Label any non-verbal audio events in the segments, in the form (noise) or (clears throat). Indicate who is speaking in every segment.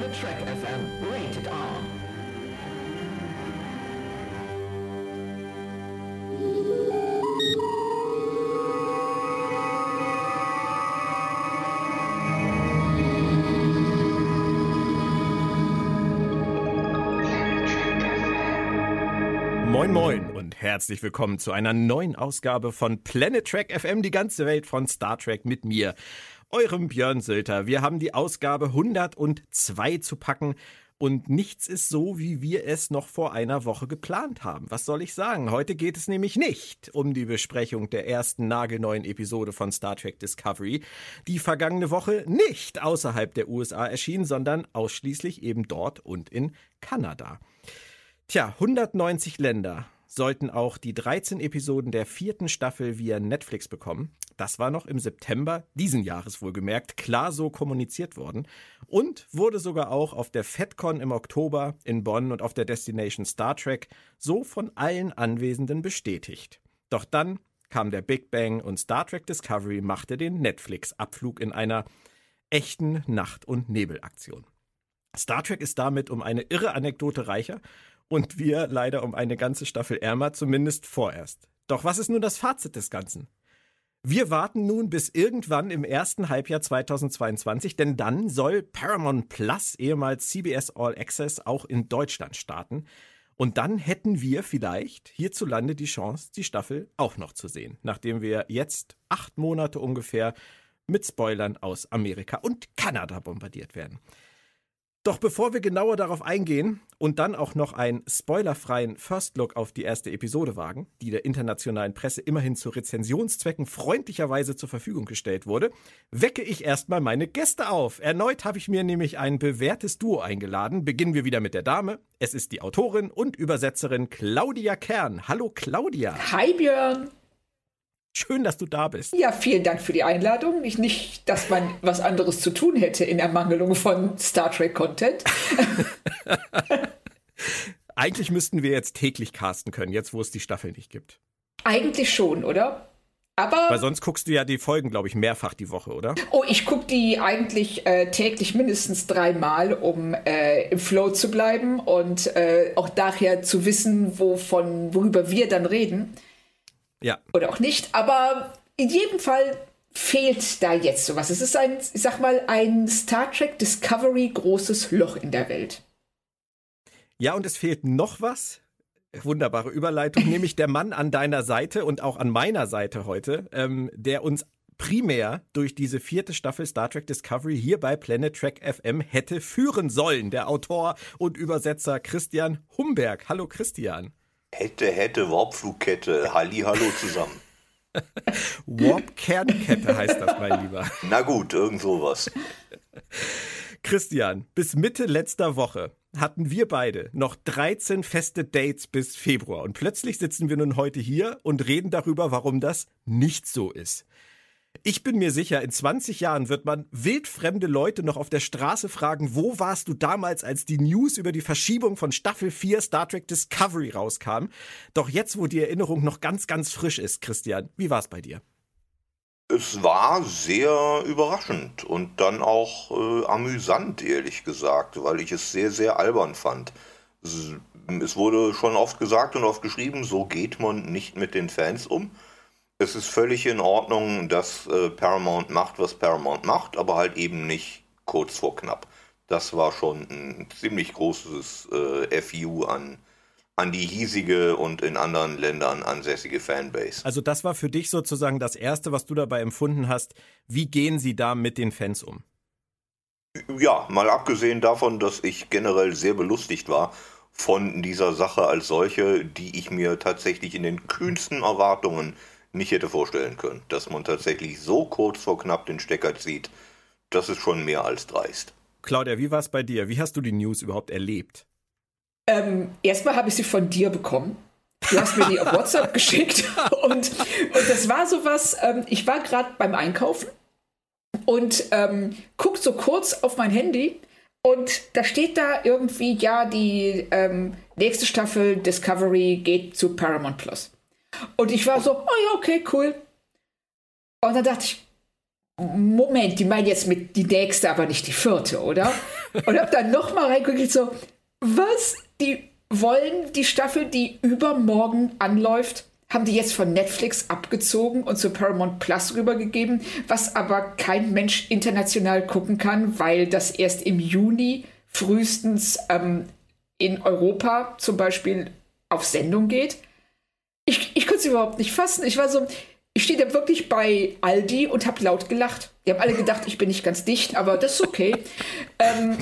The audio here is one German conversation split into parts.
Speaker 1: Planet Trek FM, rated R.
Speaker 2: Moin Moin und herzlich willkommen zu einer neuen Ausgabe von Planet Trek FM, die ganze Welt von Star Trek mit mir, eurem Björn Sülter. Wir haben die Ausgabe 102 zu packen und nichts ist so, wie wir es noch vor einer Woche geplant haben. Was soll ich sagen? Heute geht es nämlich nicht um die Besprechung der ersten nagelneuen Episode von Star Trek Discovery, die vergangene Woche nicht außerhalb der USA erschien, sondern ausschließlich eben dort und in Kanada. Tja, 190 Länder sollten auch die 13 Episoden der vierten Staffel via Netflix bekommen. Das war noch im September diesen Jahres wohlgemerkt klar so kommuniziert worden und wurde sogar auch auf der FedCon im Oktober in Bonn und auf der Destination Star Trek so von allen Anwesenden bestätigt. Doch dann kam der Big Bang und Star Trek Discovery machte den Netflix-Abflug in einer echten Nacht- und Nebelaktion. Star Trek ist damit um eine irre Anekdote reicher und wir leider um eine ganze Staffel ärmer, zumindest vorerst. Doch was ist nun das Fazit des Ganzen? Wir warten nun bis irgendwann im ersten Halbjahr 2022, denn dann soll Paramount Plus, ehemals CBS All Access, auch in Deutschland starten. Und dann hätten wir vielleicht hierzulande die Chance, die Staffel auch noch zu sehen, nachdem wir jetzt acht Monate ungefähr mit Spoilern aus Amerika und Kanada bombardiert werden. Doch bevor wir genauer darauf eingehen und dann auch noch einen spoilerfreien First Look auf die erste Episode wagen, die der internationalen Presse immerhin zu Rezensionszwecken freundlicherweise zur Verfügung gestellt wurde, wecke ich erstmal meine Gäste auf. Erneut habe ich mir nämlich ein bewährtes Duo eingeladen. Beginnen wir wieder mit der Dame. Es ist die Autorin und Übersetzerin Claudia Kern. Hallo Claudia.
Speaker 3: Hi Björn.
Speaker 2: Schön, dass du da bist.
Speaker 3: Ja, vielen Dank für die Einladung. Nicht, nicht, dass man was anderes zu tun hätte in Ermangelung von Star Trek Content. (laughs)
Speaker 2: Eigentlich müssten wir jetzt täglich casten können, jetzt wo es die Staffel nicht gibt.
Speaker 3: Eigentlich schon, oder? Aber.
Speaker 2: Weil sonst guckst du ja die Folgen, glaube ich, mehrfach die Woche, oder?
Speaker 3: Oh, ich gucke die eigentlich äh, täglich mindestens dreimal, um äh, im Flow zu bleiben und äh, auch daher zu wissen, wovon, worüber wir dann reden.
Speaker 2: Ja.
Speaker 3: Oder auch nicht. Aber in jedem Fall fehlt da jetzt sowas. Es ist ein, ich sag mal, ein Star Trek Discovery großes Loch in der Welt.
Speaker 2: Ja, und es fehlt noch was. Wunderbare Überleitung, (laughs) nämlich der Mann an deiner Seite und auch an meiner Seite heute, ähm, der uns primär durch diese vierte Staffel Star Trek Discovery hier bei Planet Trek FM hätte führen sollen. Der Autor und Übersetzer Christian Humberg. Hallo Christian.
Speaker 4: Hätte, hätte, Warpflugkette. Hallo zusammen. (laughs)
Speaker 2: Warp-Kernkette heißt das, mein Lieber.
Speaker 4: Na gut, irgend sowas.
Speaker 2: Christian, bis Mitte letzter Woche hatten wir beide noch 13 feste Dates bis Februar. Und plötzlich sitzen wir nun heute hier und reden darüber, warum das nicht so ist. Ich bin mir sicher, in 20 Jahren wird man wildfremde Leute noch auf der Straße fragen, wo warst du damals, als die News über die Verschiebung von Staffel 4 Star Trek Discovery rauskam? Doch jetzt, wo die Erinnerung noch ganz, ganz frisch ist, Christian, wie war es bei dir?
Speaker 4: Es war sehr überraschend und dann auch äh, amüsant, ehrlich gesagt, weil ich es sehr, sehr albern fand. Es, es wurde schon oft gesagt und oft geschrieben, so geht man nicht mit den Fans um. Es ist völlig in Ordnung, dass äh, Paramount macht, was Paramount macht, aber halt eben nicht kurz vor knapp. Das war schon ein ziemlich großes äh, FU an an die hiesige und in anderen Ländern ansässige Fanbase.
Speaker 2: Also das war für dich sozusagen das Erste, was du dabei empfunden hast. Wie gehen sie da mit den Fans um?
Speaker 4: Ja, mal abgesehen davon, dass ich generell sehr belustigt war von dieser Sache als solche, die ich mir tatsächlich in den kühnsten Erwartungen nicht hätte vorstellen können. Dass man tatsächlich so kurz vor knapp den Stecker zieht, das ist schon mehr als dreist.
Speaker 2: Claudia, wie war es bei dir? Wie hast du die News überhaupt erlebt?
Speaker 3: Ähm, erstmal habe ich sie von dir bekommen. Du hast mir die auf WhatsApp (laughs) geschickt und, und das war sowas, ähm, ich war gerade beim Einkaufen und ähm, guck so kurz auf mein Handy und da steht da irgendwie, ja, die ähm, nächste Staffel Discovery geht zu Paramount Plus. Und ich war so, oh ja, okay, cool. Und dann dachte ich, Moment, die meinen jetzt mit die nächste, aber nicht die vierte, oder? (laughs) und habe dann nochmal reingeguckt, so, was? Die wollen die Staffel, die übermorgen anläuft, haben die jetzt von Netflix abgezogen und zu Paramount Plus rübergegeben, was aber kein Mensch international gucken kann, weil das erst im Juni frühestens ähm, in Europa zum Beispiel auf Sendung geht. Ich, ich konnte es überhaupt nicht fassen. Ich war so, ich stehe da wirklich bei Aldi und habe laut gelacht. Die haben alle gedacht, ich bin nicht ganz dicht, aber das ist okay. (laughs) ähm,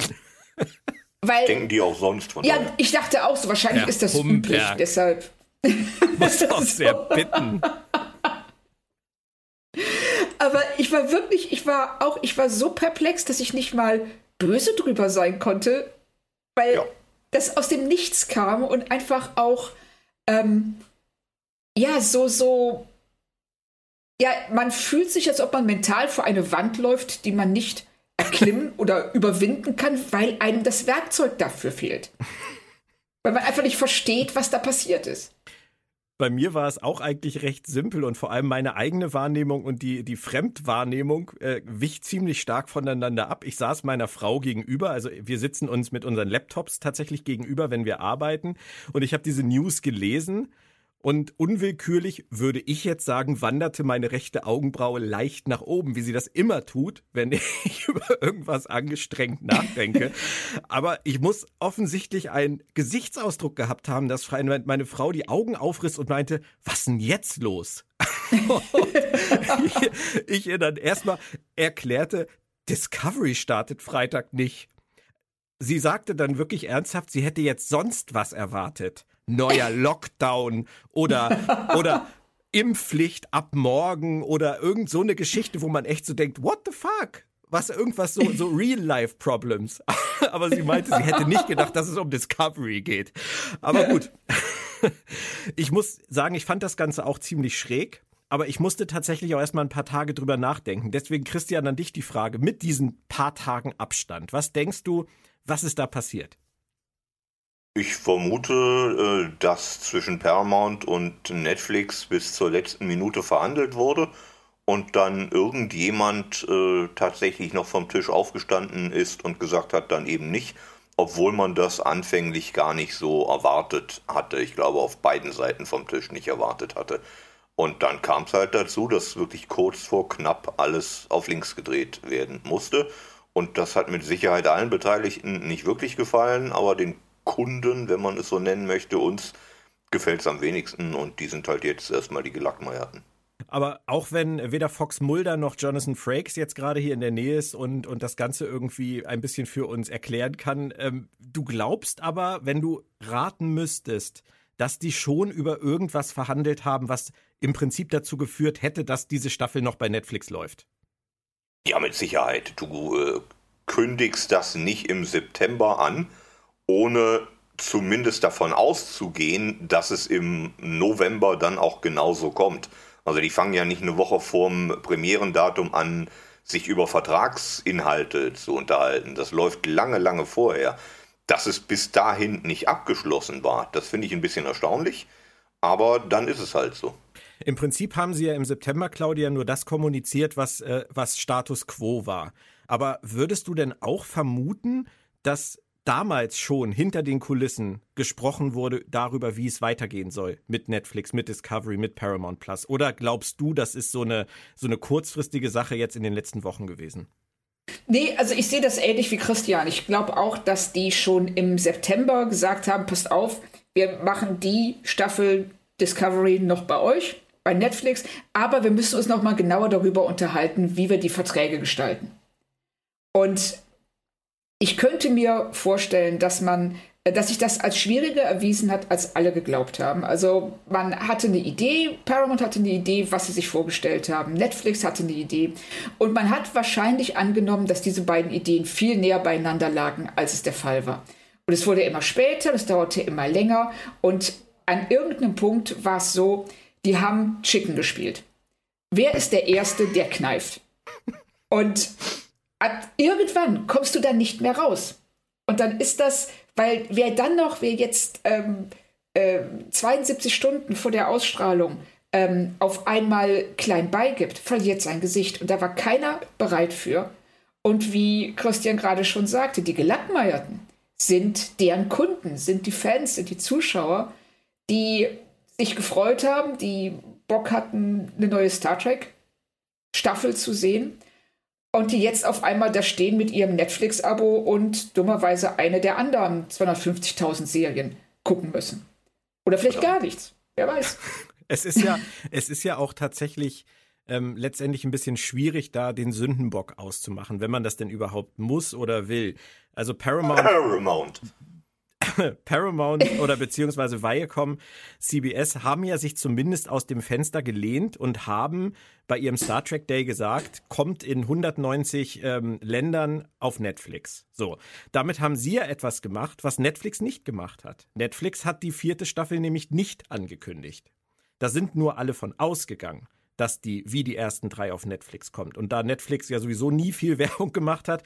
Speaker 3: weil,
Speaker 4: Denken die auch sonst von
Speaker 3: Ja,
Speaker 4: daher.
Speaker 3: ich dachte auch so, wahrscheinlich
Speaker 2: Herr
Speaker 3: ist das
Speaker 2: Humberg.
Speaker 3: üblich, deshalb. (laughs)
Speaker 2: Muss auch sehr bitten. (laughs)
Speaker 3: Aber ich war wirklich, ich war auch, ich war so perplex, dass ich nicht mal böse drüber sein konnte, weil
Speaker 4: Ja.
Speaker 3: das aus dem Nichts kam und einfach auch, ähm, ja, so, so, ja, man fühlt sich, als ob man mental vor eine Wand läuft, die man nicht erklimmen (laughs) oder überwinden kann, weil einem das Werkzeug dafür fehlt. Weil man einfach nicht versteht, was da passiert ist.
Speaker 2: Bei mir war es auch eigentlich recht simpel und vor allem meine eigene Wahrnehmung und die, die Fremdwahrnehmung äh, wich ziemlich stark voneinander ab. Ich saß meiner Frau gegenüber, also wir sitzen uns mit unseren Laptops tatsächlich gegenüber, wenn wir arbeiten und ich habe diese News gelesen und unwillkürlich würde ich jetzt sagen, wanderte meine rechte Augenbraue leicht nach oben, wie sie das immer tut, wenn (laughs) ich über irgendwas angestrengt nachdenke. (laughs) Aber ich muss offensichtlich einen Gesichtsausdruck gehabt haben, dass meine Frau die Augen aufriss und meinte, was denn jetzt los? (laughs) ich, ich ihr dann erstmal erklärte, Discovery startet Freitag nicht. Sie sagte dann wirklich ernsthaft, sie hätte jetzt sonst was erwartet. Neuer Lockdown oder, oder Impfpflicht ab morgen oder irgend so eine Geschichte, wo man echt so denkt, what the fuck? Was irgendwas so, so Real-Life-Problems. (laughs) Aber sie meinte, sie hätte nicht gedacht, dass es um Discovery geht. Aber gut. (laughs) Ich muss sagen, ich fand das Ganze auch ziemlich schräg. Aber ich musste tatsächlich auch erstmal ein paar Tage drüber nachdenken. Deswegen, Christian, an dich die Frage, mit diesen paar Tagen Abstand, was denkst du, was ist da passiert?
Speaker 4: Ich vermute, äh, dass zwischen Paramount und Netflix bis zur letzten Minute verhandelt wurde und dann irgendjemand äh, tatsächlich noch vom Tisch aufgestanden ist und gesagt hat, dann eben nicht, obwohl man das anfänglich gar nicht so erwartet hatte. Ich glaube, auf beiden Seiten vom Tisch nicht erwartet hatte. Und dann kam es halt dazu, dass wirklich kurz vor knapp alles auf links gedreht werden musste. Und das hat mit Sicherheit allen Beteiligten nicht wirklich gefallen, aber den Kunden, wenn man es so nennen möchte, uns gefällt es am wenigsten und die sind halt jetzt erstmal die Gelackmeierten.
Speaker 2: Aber auch wenn weder Fox Mulder noch Jonathan Frakes jetzt gerade hier in der Nähe ist und, und das Ganze irgendwie ein bisschen für uns erklären kann, ähm, du glaubst aber, wenn du raten müsstest, dass die schon über irgendwas verhandelt haben, was im Prinzip dazu geführt hätte, dass diese Staffel noch bei Netflix läuft.
Speaker 4: Ja, mit Sicherheit. Du äh, kündigst das nicht im September an, ohne zumindest davon auszugehen, dass es im November dann auch genauso kommt. Also die fangen ja nicht eine Woche vorm Premierendatum an, sich über Vertragsinhalte zu unterhalten. Das läuft lange, lange vorher. Dass es bis dahin nicht abgeschlossen war, das finde ich ein bisschen erstaunlich. Aber dann ist es halt so.
Speaker 2: Im Prinzip haben sie ja im September, Claudia, nur das kommuniziert, was, äh, was Status quo war. Aber würdest du denn auch vermuten, dass damals schon hinter den Kulissen gesprochen wurde darüber, wie es weitergehen soll mit Netflix, mit Discovery, mit Paramount Plus? Oder glaubst du, das ist so eine, so eine kurzfristige Sache jetzt in den letzten Wochen gewesen?
Speaker 3: Nee, also ich sehe das ähnlich wie Christian. Ich glaube auch, dass die schon im September gesagt haben, passt auf, wir machen die Staffel Discovery noch bei euch, bei Netflix, aber wir müssen uns noch mal genauer darüber unterhalten, wie wir die Verträge gestalten. Und ich könnte mir vorstellen, dass man, äh, dass sich das als schwieriger erwiesen hat, als alle geglaubt haben. Also man hatte eine Idee, Paramount hatte eine Idee, was sie sich vorgestellt haben, Netflix hatte eine Idee und man hat wahrscheinlich angenommen, dass diese beiden Ideen viel näher beieinander lagen, als es der Fall war. Und es wurde immer später, es dauerte immer länger und an irgendeinem Punkt war es so, die haben Chicken gespielt. Wer ist der Erste, der kneift? Und ab irgendwann kommst du dann nicht mehr raus. Und dann ist das, weil wer dann noch, wer jetzt ähm, äh, 72 Stunden vor der Ausstrahlung ähm, auf einmal klein beigibt, verliert sein Gesicht. Und da war keiner bereit für. Und wie Christian gerade schon sagte, die Gelackmeierten sind deren Kunden, sind die Fans, sind die Zuschauer, die sich gefreut haben, die Bock hatten, eine neue Star Trek Staffel zu sehen und die jetzt auf einmal da stehen mit ihrem Netflix-Abo und dummerweise eine der anderen 250.000 Serien gucken müssen. Oder vielleicht gar nichts. Wer weiß. (laughs)
Speaker 2: Es ist ja, (laughs) es ist ja auch tatsächlich ähm, letztendlich ein bisschen schwierig, da den Sündenbock auszumachen, wenn man das denn überhaupt muss oder will. Also Paramount.
Speaker 4: Paramount. (coughs)
Speaker 2: Paramount oder beziehungsweise Viacom, CBS haben ja sich zumindest aus dem Fenster gelehnt und haben bei ihrem Star Trek Day gesagt, kommt in 190 ähm, Ländern auf Netflix. So, damit haben sie ja etwas gemacht, was Netflix nicht gemacht hat. Netflix hat die vierte Staffel nämlich nicht angekündigt. Da sind nur alle von ausgegangen dass die wie die ersten drei auf Netflix kommt. Und da Netflix ja sowieso nie viel (laughs) Werbung gemacht hat,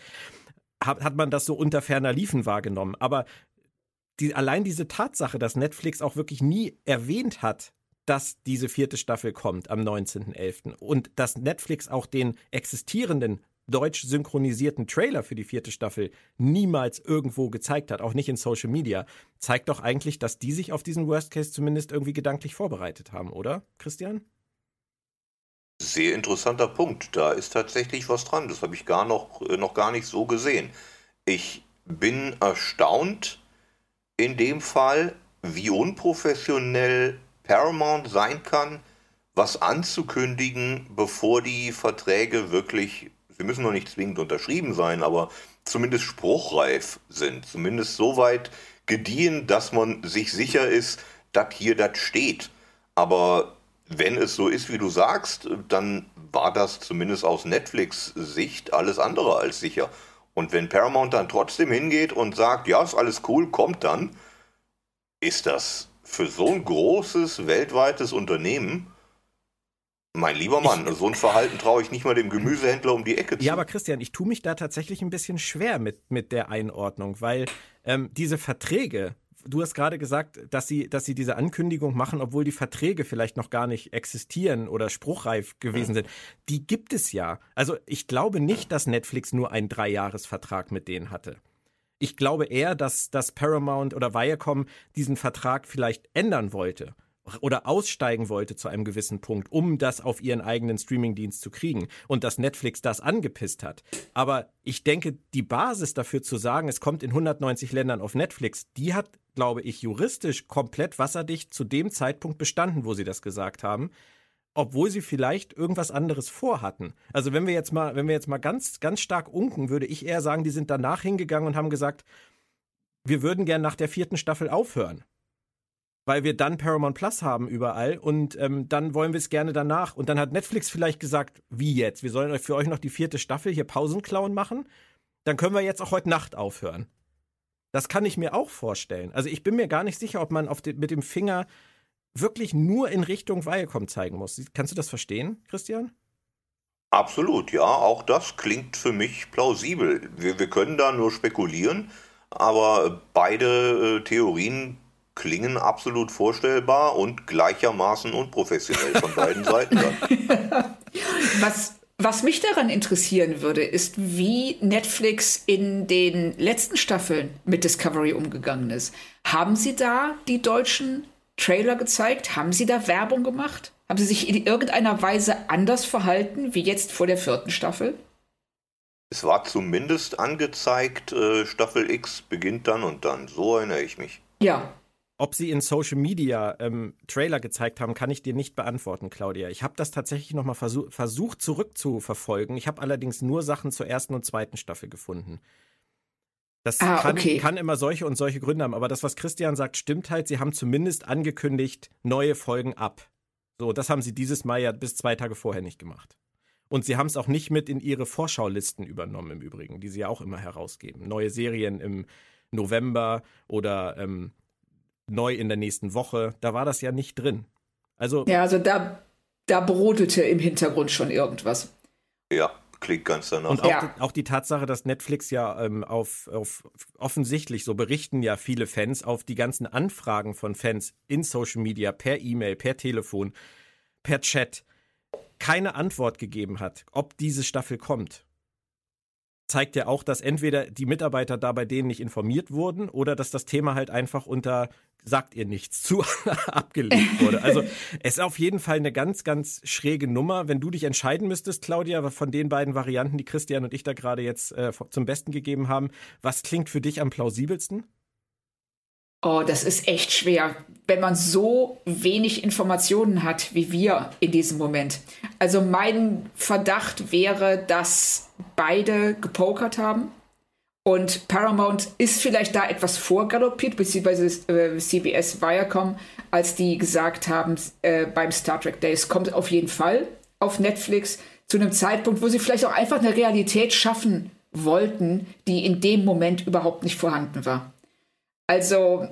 Speaker 2: hat, hat man das so unter ferner Liefen wahrgenommen. Aber die, allein diese Tatsache, dass Netflix auch wirklich nie erwähnt hat, dass diese vierte Staffel kommt am 19.11. und dass Netflix auch den existierenden deutsch synchronisierten Trailer für die vierte Staffel niemals irgendwo gezeigt hat, auch nicht in Social Media, zeigt doch eigentlich, dass die sich auf diesen Worst Case zumindest irgendwie gedanklich vorbereitet haben, oder, Christian?
Speaker 4: Sehr interessanter Punkt. Da ist tatsächlich was dran. Das habe ich gar noch, äh, noch gar nicht so gesehen. Ich bin erstaunt, in dem Fall, wie unprofessionell Paramount sein kann, was anzukündigen, bevor die Verträge wirklich, sie müssen noch nicht zwingend unterschrieben sein, aber zumindest spruchreif sind, zumindest so weit gediehen, dass man sich sicher ist, dass hier das steht. Aber wenn es so ist, wie du sagst, dann war das zumindest aus Netflix-Sicht alles andere als sicher. Und wenn Paramount dann trotzdem hingeht und sagt, ja, ist alles cool, kommt dann, ist das für so ein großes weltweites Unternehmen mein lieber Mann, ich, so ein Verhalten traue ich nicht mal dem Gemüsehändler um die Ecke zu.
Speaker 2: Ja, aber Christian, ich tue mich da tatsächlich ein bisschen schwer mit, mit der Einordnung, weil ähm, diese Verträge, du hast gerade gesagt, dass sie, dass sie diese Ankündigung machen, obwohl die Verträge vielleicht noch gar nicht existieren oder spruchreif gewesen sind. Die gibt es ja. Also ich glaube nicht, dass Netflix nur einen Dreijahresvertrag mit denen hatte. Ich glaube eher, dass, dass Paramount oder Viacom diesen Vertrag vielleicht ändern wollte oder aussteigen wollte zu einem gewissen Punkt, um das auf ihren eigenen Streamingdienst zu kriegen und dass Netflix das angepisst hat. Aber ich denke, die Basis dafür zu sagen, es kommt in 190 Ländern auf Netflix, die hat, glaube ich, juristisch komplett wasserdicht zu dem Zeitpunkt bestanden, wo sie das gesagt haben. Obwohl sie vielleicht irgendwas anderes vorhatten. Also wenn wir jetzt mal, wenn wir jetzt mal ganz, ganz stark unken, würde ich eher sagen, die sind danach hingegangen und haben gesagt, wir würden gern nach der vierten Staffel aufhören weil wir dann Paramount Plus haben überall und ähm, dann wollen wir es gerne danach. Und dann hat Netflix vielleicht gesagt, wie jetzt? Wir sollen für euch noch die vierte Staffel hier Pausenclown machen. Dann können wir jetzt auch heute Nacht aufhören. Das kann ich mir auch vorstellen. Also ich bin mir gar nicht sicher, ob man den, mit dem Finger wirklich nur in Richtung Viacom zeigen muss. Kannst du das verstehen, Christian?
Speaker 4: Absolut, ja. Auch das klingt für mich plausibel. Wir, wir können da nur spekulieren, aber beide äh, Theorien klingen absolut vorstellbar und gleichermaßen unprofessionell von beiden (laughs) Seiten dann.
Speaker 3: Was, was mich daran interessieren würde, ist, wie Netflix in den letzten Staffeln mit Discovery umgegangen ist. Haben Sie da die deutschen Trailer gezeigt? Haben Sie da Werbung gemacht? Haben Sie sich in irgendeiner Weise anders verhalten wie jetzt vor der vierten Staffel?
Speaker 4: Es war zumindest angezeigt, äh, Staffel X beginnt dann und dann. So erinnere ich mich.
Speaker 3: Ja,
Speaker 2: ob sie in Social Media ähm, Trailer gezeigt haben, kann ich dir nicht beantworten, Claudia. Ich habe das tatsächlich nochmal versuch, versucht zurückzuverfolgen. Ich habe allerdings nur Sachen zur ersten und zweiten Staffel gefunden. Das ah, kann, okay. kann, immer solche und solche Gründe haben. Aber das, was Christian sagt, stimmt halt. Sie haben zumindest angekündigt, neue Folgen ab. So, das haben sie dieses Mal ja bis zwei Tage vorher nicht gemacht. Und sie haben es auch nicht mit in ihre Vorschaulisten übernommen, im Übrigen, die sie ja auch immer herausgeben. Neue Serien im November oder ähm, neu in der nächsten Woche. Da war das ja nicht drin. Also
Speaker 3: ja, also da, da brodelte im Hintergrund schon irgendwas.
Speaker 4: Ja, klingt ganz danach.
Speaker 2: Und auch, ja. die, auch die Tatsache, dass Netflix ja ähm, auf, auf offensichtlich, so berichten ja viele Fans, auf die ganzen Anfragen von Fans in Social Media, per E-Mail, per Telefon, per Chat, keine Antwort gegeben hat, ob diese Staffel kommt zeigt ja auch, dass entweder die Mitarbeiter da bei denen nicht informiert wurden oder dass das Thema halt einfach unter sagt ihr nichts zu (laughs) abgelegt wurde. Also (laughs) es ist auf jeden Fall eine ganz, ganz schräge Nummer. Wenn du dich entscheiden müsstest, Claudia, von den beiden Varianten, die Christian und ich da gerade jetzt äh, zum Besten gegeben haben, was klingt für dich am plausibelsten?
Speaker 3: Oh, das ist echt schwer, wenn man so wenig Informationen hat wie wir in diesem Moment. Also mein Verdacht wäre, dass beide gepokert haben und Paramount ist vielleicht da etwas vorgaloppiert, beziehungsweise äh, CBS Viacom, als die gesagt haben äh, beim Star Trek Day, es kommt auf jeden Fall auf Netflix zu einem Zeitpunkt, wo sie vielleicht auch einfach eine Realität schaffen wollten, die in dem Moment überhaupt nicht vorhanden war. Also,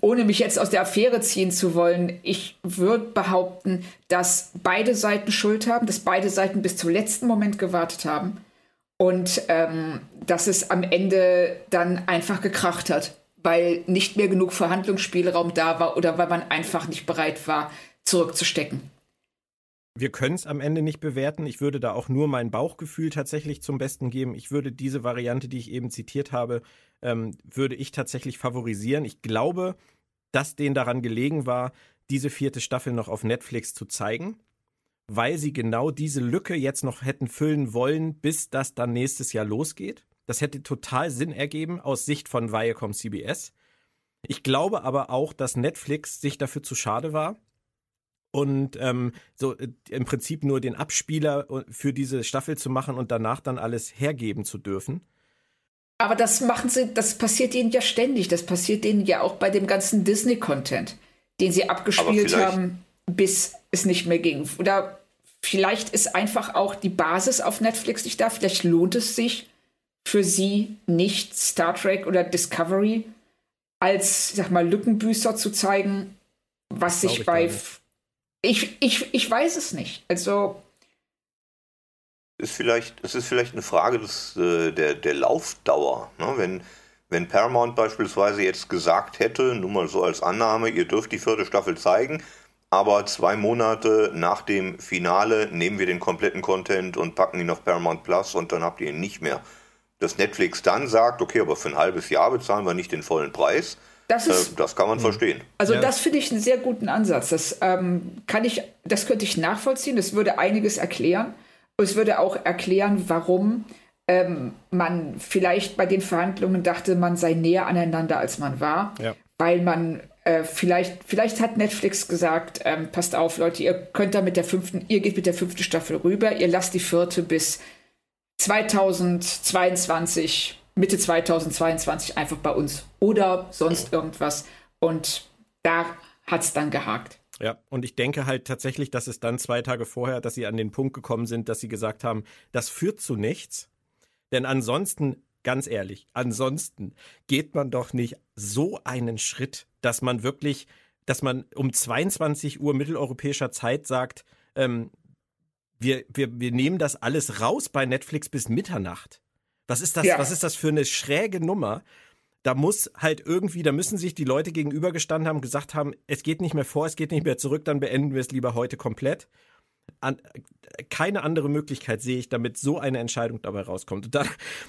Speaker 3: ohne mich jetzt aus der Affäre ziehen zu wollen, ich würde behaupten, dass beide Seiten Schuld haben, dass beide Seiten bis zum letzten Moment gewartet haben und ähm, dass es am Ende dann einfach gekracht hat, weil nicht mehr genug Verhandlungsspielraum da war oder weil man einfach nicht bereit war, zurückzustecken.
Speaker 2: Wir können es am Ende nicht bewerten. Ich würde da auch nur mein Bauchgefühl tatsächlich zum Besten geben. Ich würde diese Variante, die ich eben zitiert habe, ähm, würde ich tatsächlich favorisieren. Ich glaube, dass denen daran gelegen war, diese vierte Staffel noch auf Netflix zu zeigen weil sie genau diese Lücke jetzt noch hätten füllen wollen, bis das dann nächstes Jahr losgeht. Das hätte total Sinn ergeben aus Sicht von Viacom CBS. Ich glaube aber auch, dass Netflix sich dafür zu schade war und ähm, so äh, im Prinzip nur den Abspieler äh, für diese Staffel zu machen und danach dann alles hergeben zu dürfen.
Speaker 3: Aber das machen sie, das passiert ihnen ja ständig. Das passiert ihnen ja auch bei dem ganzen Disney-Content, den sie abgespielt haben bis es nicht mehr ging. Oder vielleicht ist einfach auch die Basis auf Netflix nicht da. Vielleicht lohnt es sich für sie nicht Star Trek oder Discovery als, sag mal, Lückenbüßer zu zeigen, was sich bei. Ich, ich, ich weiß es nicht. Also.
Speaker 4: Ist vielleicht, es ist vielleicht eine Frage des, äh, der, der Laufdauer. Ne? Wenn, wenn Paramount beispielsweise jetzt gesagt hätte, nur mal so als Annahme, ihr dürft die vierte Staffel zeigen, aber zwei Monate nach dem Finale nehmen wir den kompletten Content und packen ihn auf Paramount Plus und dann habt ihr ihn nicht mehr. Dass Netflix dann sagt, okay, aber für ein halbes Jahr bezahlen wir nicht den vollen Preis. Das, ist, äh, das kann man mh. verstehen.
Speaker 3: Also ja. das finde ich einen sehr guten Ansatz. Das ähm, kann ich, das könnte ich nachvollziehen. Das würde einiges erklären. Und es würde auch erklären, warum ähm, man vielleicht bei den Verhandlungen dachte, man sei näher aneinander, als man war. Ja. Weil man äh, vielleicht, vielleicht hat Netflix gesagt, ähm, passt auf, Leute, ihr könnt da mit der fünften, ihr geht mit der fünften Staffel rüber, ihr lasst die vierte bis 2022, Mitte 2022 einfach bei uns oder sonst irgendwas. Und da hat es dann gehakt.
Speaker 2: Ja, und ich denke halt tatsächlich, dass es dann zwei Tage vorher, dass sie an den Punkt gekommen sind, dass sie gesagt haben, das führt zu nichts. Denn ansonsten ganz ehrlich, ansonsten geht man doch nicht so einen Schritt, dass man wirklich, dass man um 22 Uhr mitteleuropäischer Zeit sagt, ähm, wir, wir, wir nehmen das alles raus bei Netflix bis Mitternacht. Was ist das, ja. was ist das für eine schräge Nummer? Da muss halt irgendwie, da müssen sich die Leute gegenübergestanden haben, gesagt haben, es geht nicht mehr vor, es geht nicht mehr zurück, dann beenden wir es lieber heute komplett an, keine andere Möglichkeit sehe ich, damit so eine Entscheidung dabei rauskommt. Und dann,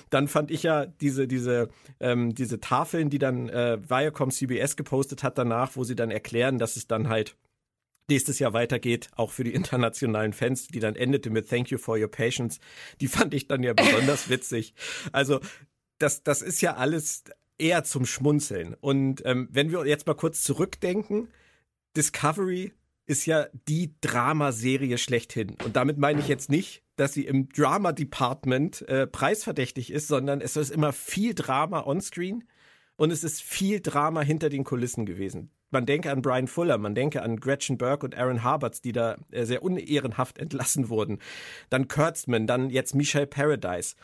Speaker 2: dann fand ich ja diese, diese, ähm, diese Tafeln, die dann äh, Viacom CBS gepostet hat danach, wo sie dann erklären, dass es dann halt nächstes Jahr weitergeht, auch für die internationalen Fans, die dann endete mit Thank you for your patience. Die fand ich dann ja besonders (laughs) witzig. Also das, das ist ja alles eher zum Schmunzeln. Und ähm, wenn wir jetzt mal kurz zurückdenken, Discovery ist ja die Dramaserie schlechthin. Und damit meine ich jetzt nicht, dass sie im Drama-Department äh, preisverdächtig ist, sondern es ist immer viel Drama onscreen und es ist viel Drama hinter den Kulissen gewesen. Man denke an Brian Fuller, man denke an Gretchen Burke und Aaron Harberts, die da äh, sehr unehrenhaft (laughs) entlassen wurden. Dann Kurtzman, dann jetzt Michelle Paradise.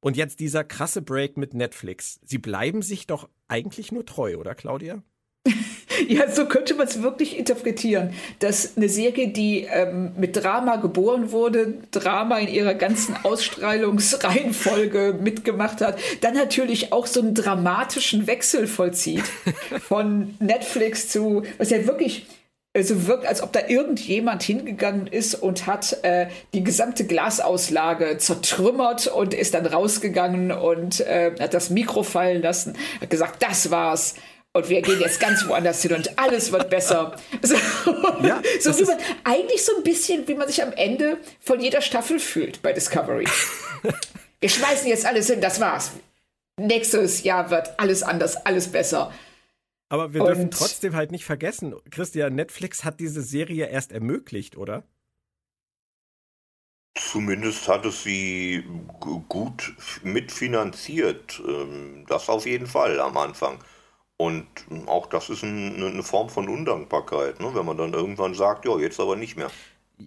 Speaker 2: Und jetzt dieser krasse Break mit Netflix. Sie bleiben sich doch eigentlich nur treu, oder Claudia? (laughs) (laughs)
Speaker 3: ja, so könnte man es wirklich interpretieren, dass eine Serie, die ähm, mit Drama geboren wurde, Drama in ihrer ganzen (laughs) Ausstrahlungsreihenfolge mitgemacht hat, dann natürlich auch so einen dramatischen Wechsel vollzieht (laughs) von Netflix zu, was ja wirklich also wirkt, als ob da irgendjemand hingegangen ist und hat äh, die gesamte Glasauslage zertrümmert und ist dann rausgegangen und äh, hat das Mikro fallen lassen, hat gesagt, das war's. Und wir gehen jetzt ganz woanders hin und alles wird besser. (laughs) (laughs) So, ja, so wie man, eigentlich so ein bisschen, wie man sich am Ende von jeder Staffel fühlt bei Discovery. (laughs) wir schmeißen jetzt alles hin, das war's. Nächstes Jahr wird alles anders, alles besser.
Speaker 2: Aber wir dürfen trotzdem halt nicht vergessen, Christian, Netflix hat diese Serie erst ermöglicht, oder?
Speaker 4: Zumindest hat es sie gut mitfinanziert. Ähm, das auf jeden Fall am Anfang. Und auch das ist eine Form von Undankbarkeit, ne? wenn man dann irgendwann sagt, ja, jetzt aber nicht mehr.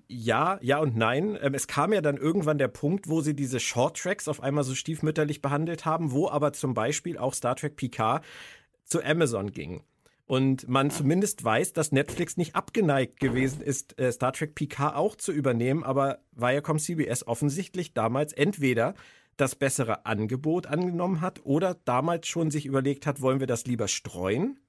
Speaker 2: Ja, ja und nein. Ähm, es kam ja dann irgendwann der Punkt, wo sie diese Short Tracks auf einmal so stiefmütterlich behandelt haben, wo aber zum Beispiel auch Star Trek Picard zu Amazon ging. Und man zumindest weiß, dass Netflix nicht abgeneigt gewesen ist, äh, Star Trek Picard auch zu übernehmen, aber Viacom CBS offensichtlich damals entweder das bessere Angebot angenommen hat oder damals schon sich überlegt hat, wollen wir das lieber streuen?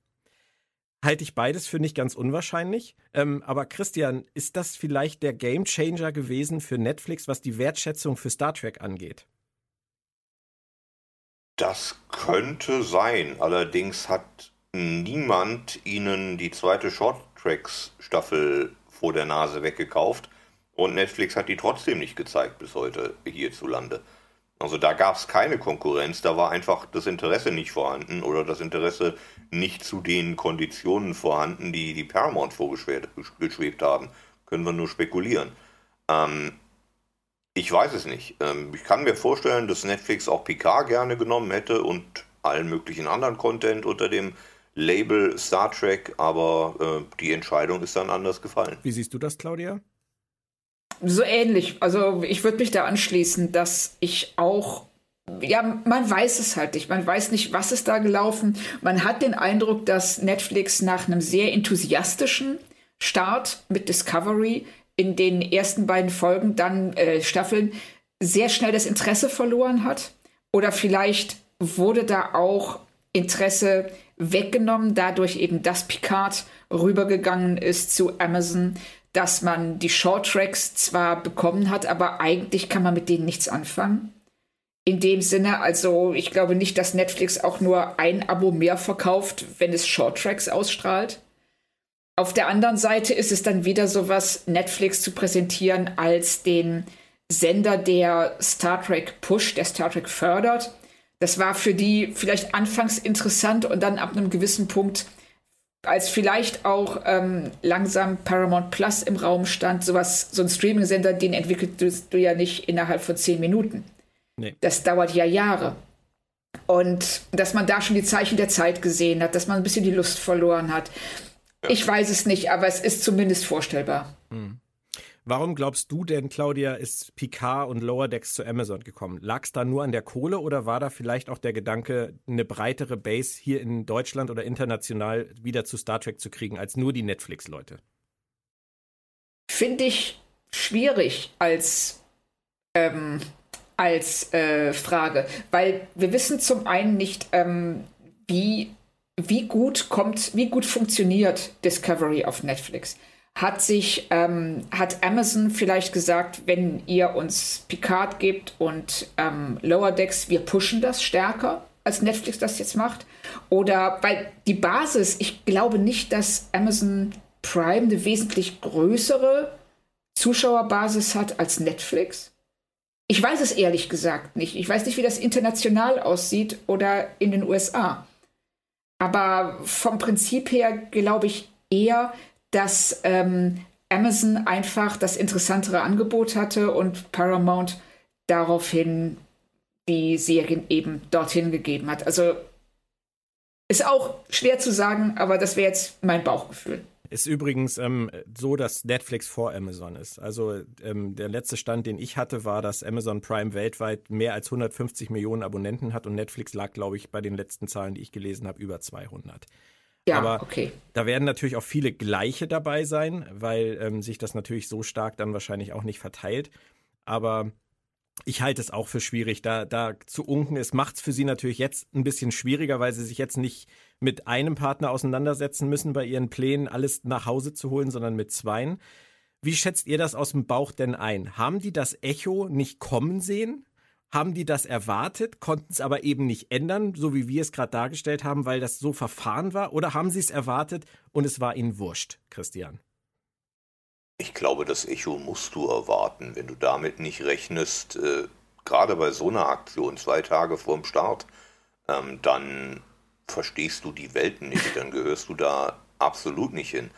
Speaker 2: Halte ich beides für nicht ganz unwahrscheinlich. Ähm, aber Christian, ist das vielleicht der Gamechanger gewesen für Netflix, was die Wertschätzung für Star Trek angeht?
Speaker 4: Das könnte sein. Allerdings hat niemand ihnen die zweite Short Tracks Staffel vor der Nase weggekauft und Netflix hat die trotzdem nicht gezeigt bis heute hierzulande. Also da gab es keine Konkurrenz, da war einfach das Interesse nicht vorhanden oder das Interesse nicht zu den Konditionen vorhanden, die die Paramount vorgeschwebt haben. Können wir nur spekulieren. Ähm, ich weiß es nicht. Ähm, ich kann mir vorstellen, dass Netflix auch Picard gerne genommen hätte und allen möglichen anderen Content unter dem Label Star Trek, aber äh, die Entscheidung ist dann anders gefallen.
Speaker 2: Wie siehst du das, Claudia?
Speaker 3: So ähnlich. Also ich würde mich da anschließen, dass ich auch ja, man weiß es halt nicht. Man weiß nicht, was ist da gelaufen. Man hat den Eindruck, dass Netflix nach einem sehr enthusiastischen Start mit Discovery in den ersten beiden Folgen, dann äh, Staffeln, sehr schnell das Interesse verloren hat. Oder vielleicht wurde da auch Interesse weggenommen, dadurch eben, dass Picard rübergegangen ist zu Amazon, dass man die Short Tracks zwar bekommen hat, aber eigentlich kann man mit denen nichts anfangen. In dem Sinne, also ich glaube nicht, dass Netflix auch nur ein Abo mehr verkauft, wenn es Short Tracks ausstrahlt. Auf der anderen Seite ist es dann wieder so was, Netflix zu präsentieren als den Sender, der Star Trek pusht, der Star Trek fördert. Das war für die vielleicht anfangs interessant und dann ab einem gewissen Punkt, als vielleicht auch ähm, langsam Paramount Plus im Raum stand, sowas, so ein Streaming-Sender, den entwickelst du ja nicht innerhalb von zehn Minuten. Nee. Das dauert ja Jahre. Und dass man da schon die Zeichen der Zeit gesehen hat, dass man ein bisschen die Lust verloren hat. Ich weiß es nicht, aber es ist zumindest vorstellbar. Hm.
Speaker 2: Warum glaubst du denn, Claudia, ist Picard und Lower Decks zu Amazon gekommen? Lag es da nur an der Kohle oder war da vielleicht auch der Gedanke, eine breitere Base hier in Deutschland oder international wieder zu Star Trek zu kriegen, als nur die Netflix-Leute?
Speaker 3: Finde ich schwierig als, ähm, als äh, Frage, weil wir wissen zum einen nicht, ähm, wie wie gut kommt, wie gut funktioniert Discovery auf Netflix? Hat sich, ähm, hat Amazon vielleicht gesagt, wenn ihr uns Picard gebt und ähm, Lower Decks, wir pushen das stärker, als Netflix das jetzt macht? Oder, weil die Basis, ich glaube nicht, dass Amazon Prime eine wesentlich größere Zuschauerbasis hat als Netflix. Ich weiß es ehrlich gesagt nicht. Ich weiß nicht, wie das international aussieht oder in den USA. Aber vom Prinzip her glaube ich eher, dass ähm, Amazon einfach das interessantere Angebot hatte und Paramount daraufhin die Serien eben dorthin gegeben hat. Also ist auch schwer zu sagen, aber das wäre jetzt mein Bauchgefühl.
Speaker 2: Ist übrigens ähm, so, dass Netflix vor Amazon ist. Also ähm, der letzte Stand, den ich hatte, war, dass Amazon Prime weltweit mehr als 150 Millionen Abonnenten hat und Netflix lag, glaube ich, bei den letzten Zahlen, die ich gelesen habe, über 200.
Speaker 3: Ja,
Speaker 2: Aber
Speaker 3: okay.
Speaker 2: Da werden natürlich auch viele gleiche dabei sein, weil ähm, sich das natürlich so stark dann wahrscheinlich auch nicht verteilt. Aber Ich halte es auch für schwierig, da, da zu unken. Es macht es für sie natürlich jetzt ein bisschen schwieriger, weil sie sich jetzt nicht mit einem Partner auseinandersetzen müssen bei ihren Plänen, alles nach Hause zu holen, sondern mit zweien. Wie schätzt ihr das aus dem Bauch denn ein? Haben die das Echo nicht kommen sehen? Haben die das erwartet, konnten es aber eben nicht ändern, so wie wir es gerade dargestellt haben, weil das so verfahren war? Oder haben sie es erwartet und es war ihnen wurscht, Christian?
Speaker 4: Ich glaube, das Echo musst du erwarten, wenn du damit nicht rechnest, äh, gerade bei so einer Aktion, zwei Tage vorm Start, ähm, dann verstehst du die Welt nicht, dann gehörst du da absolut nicht hin.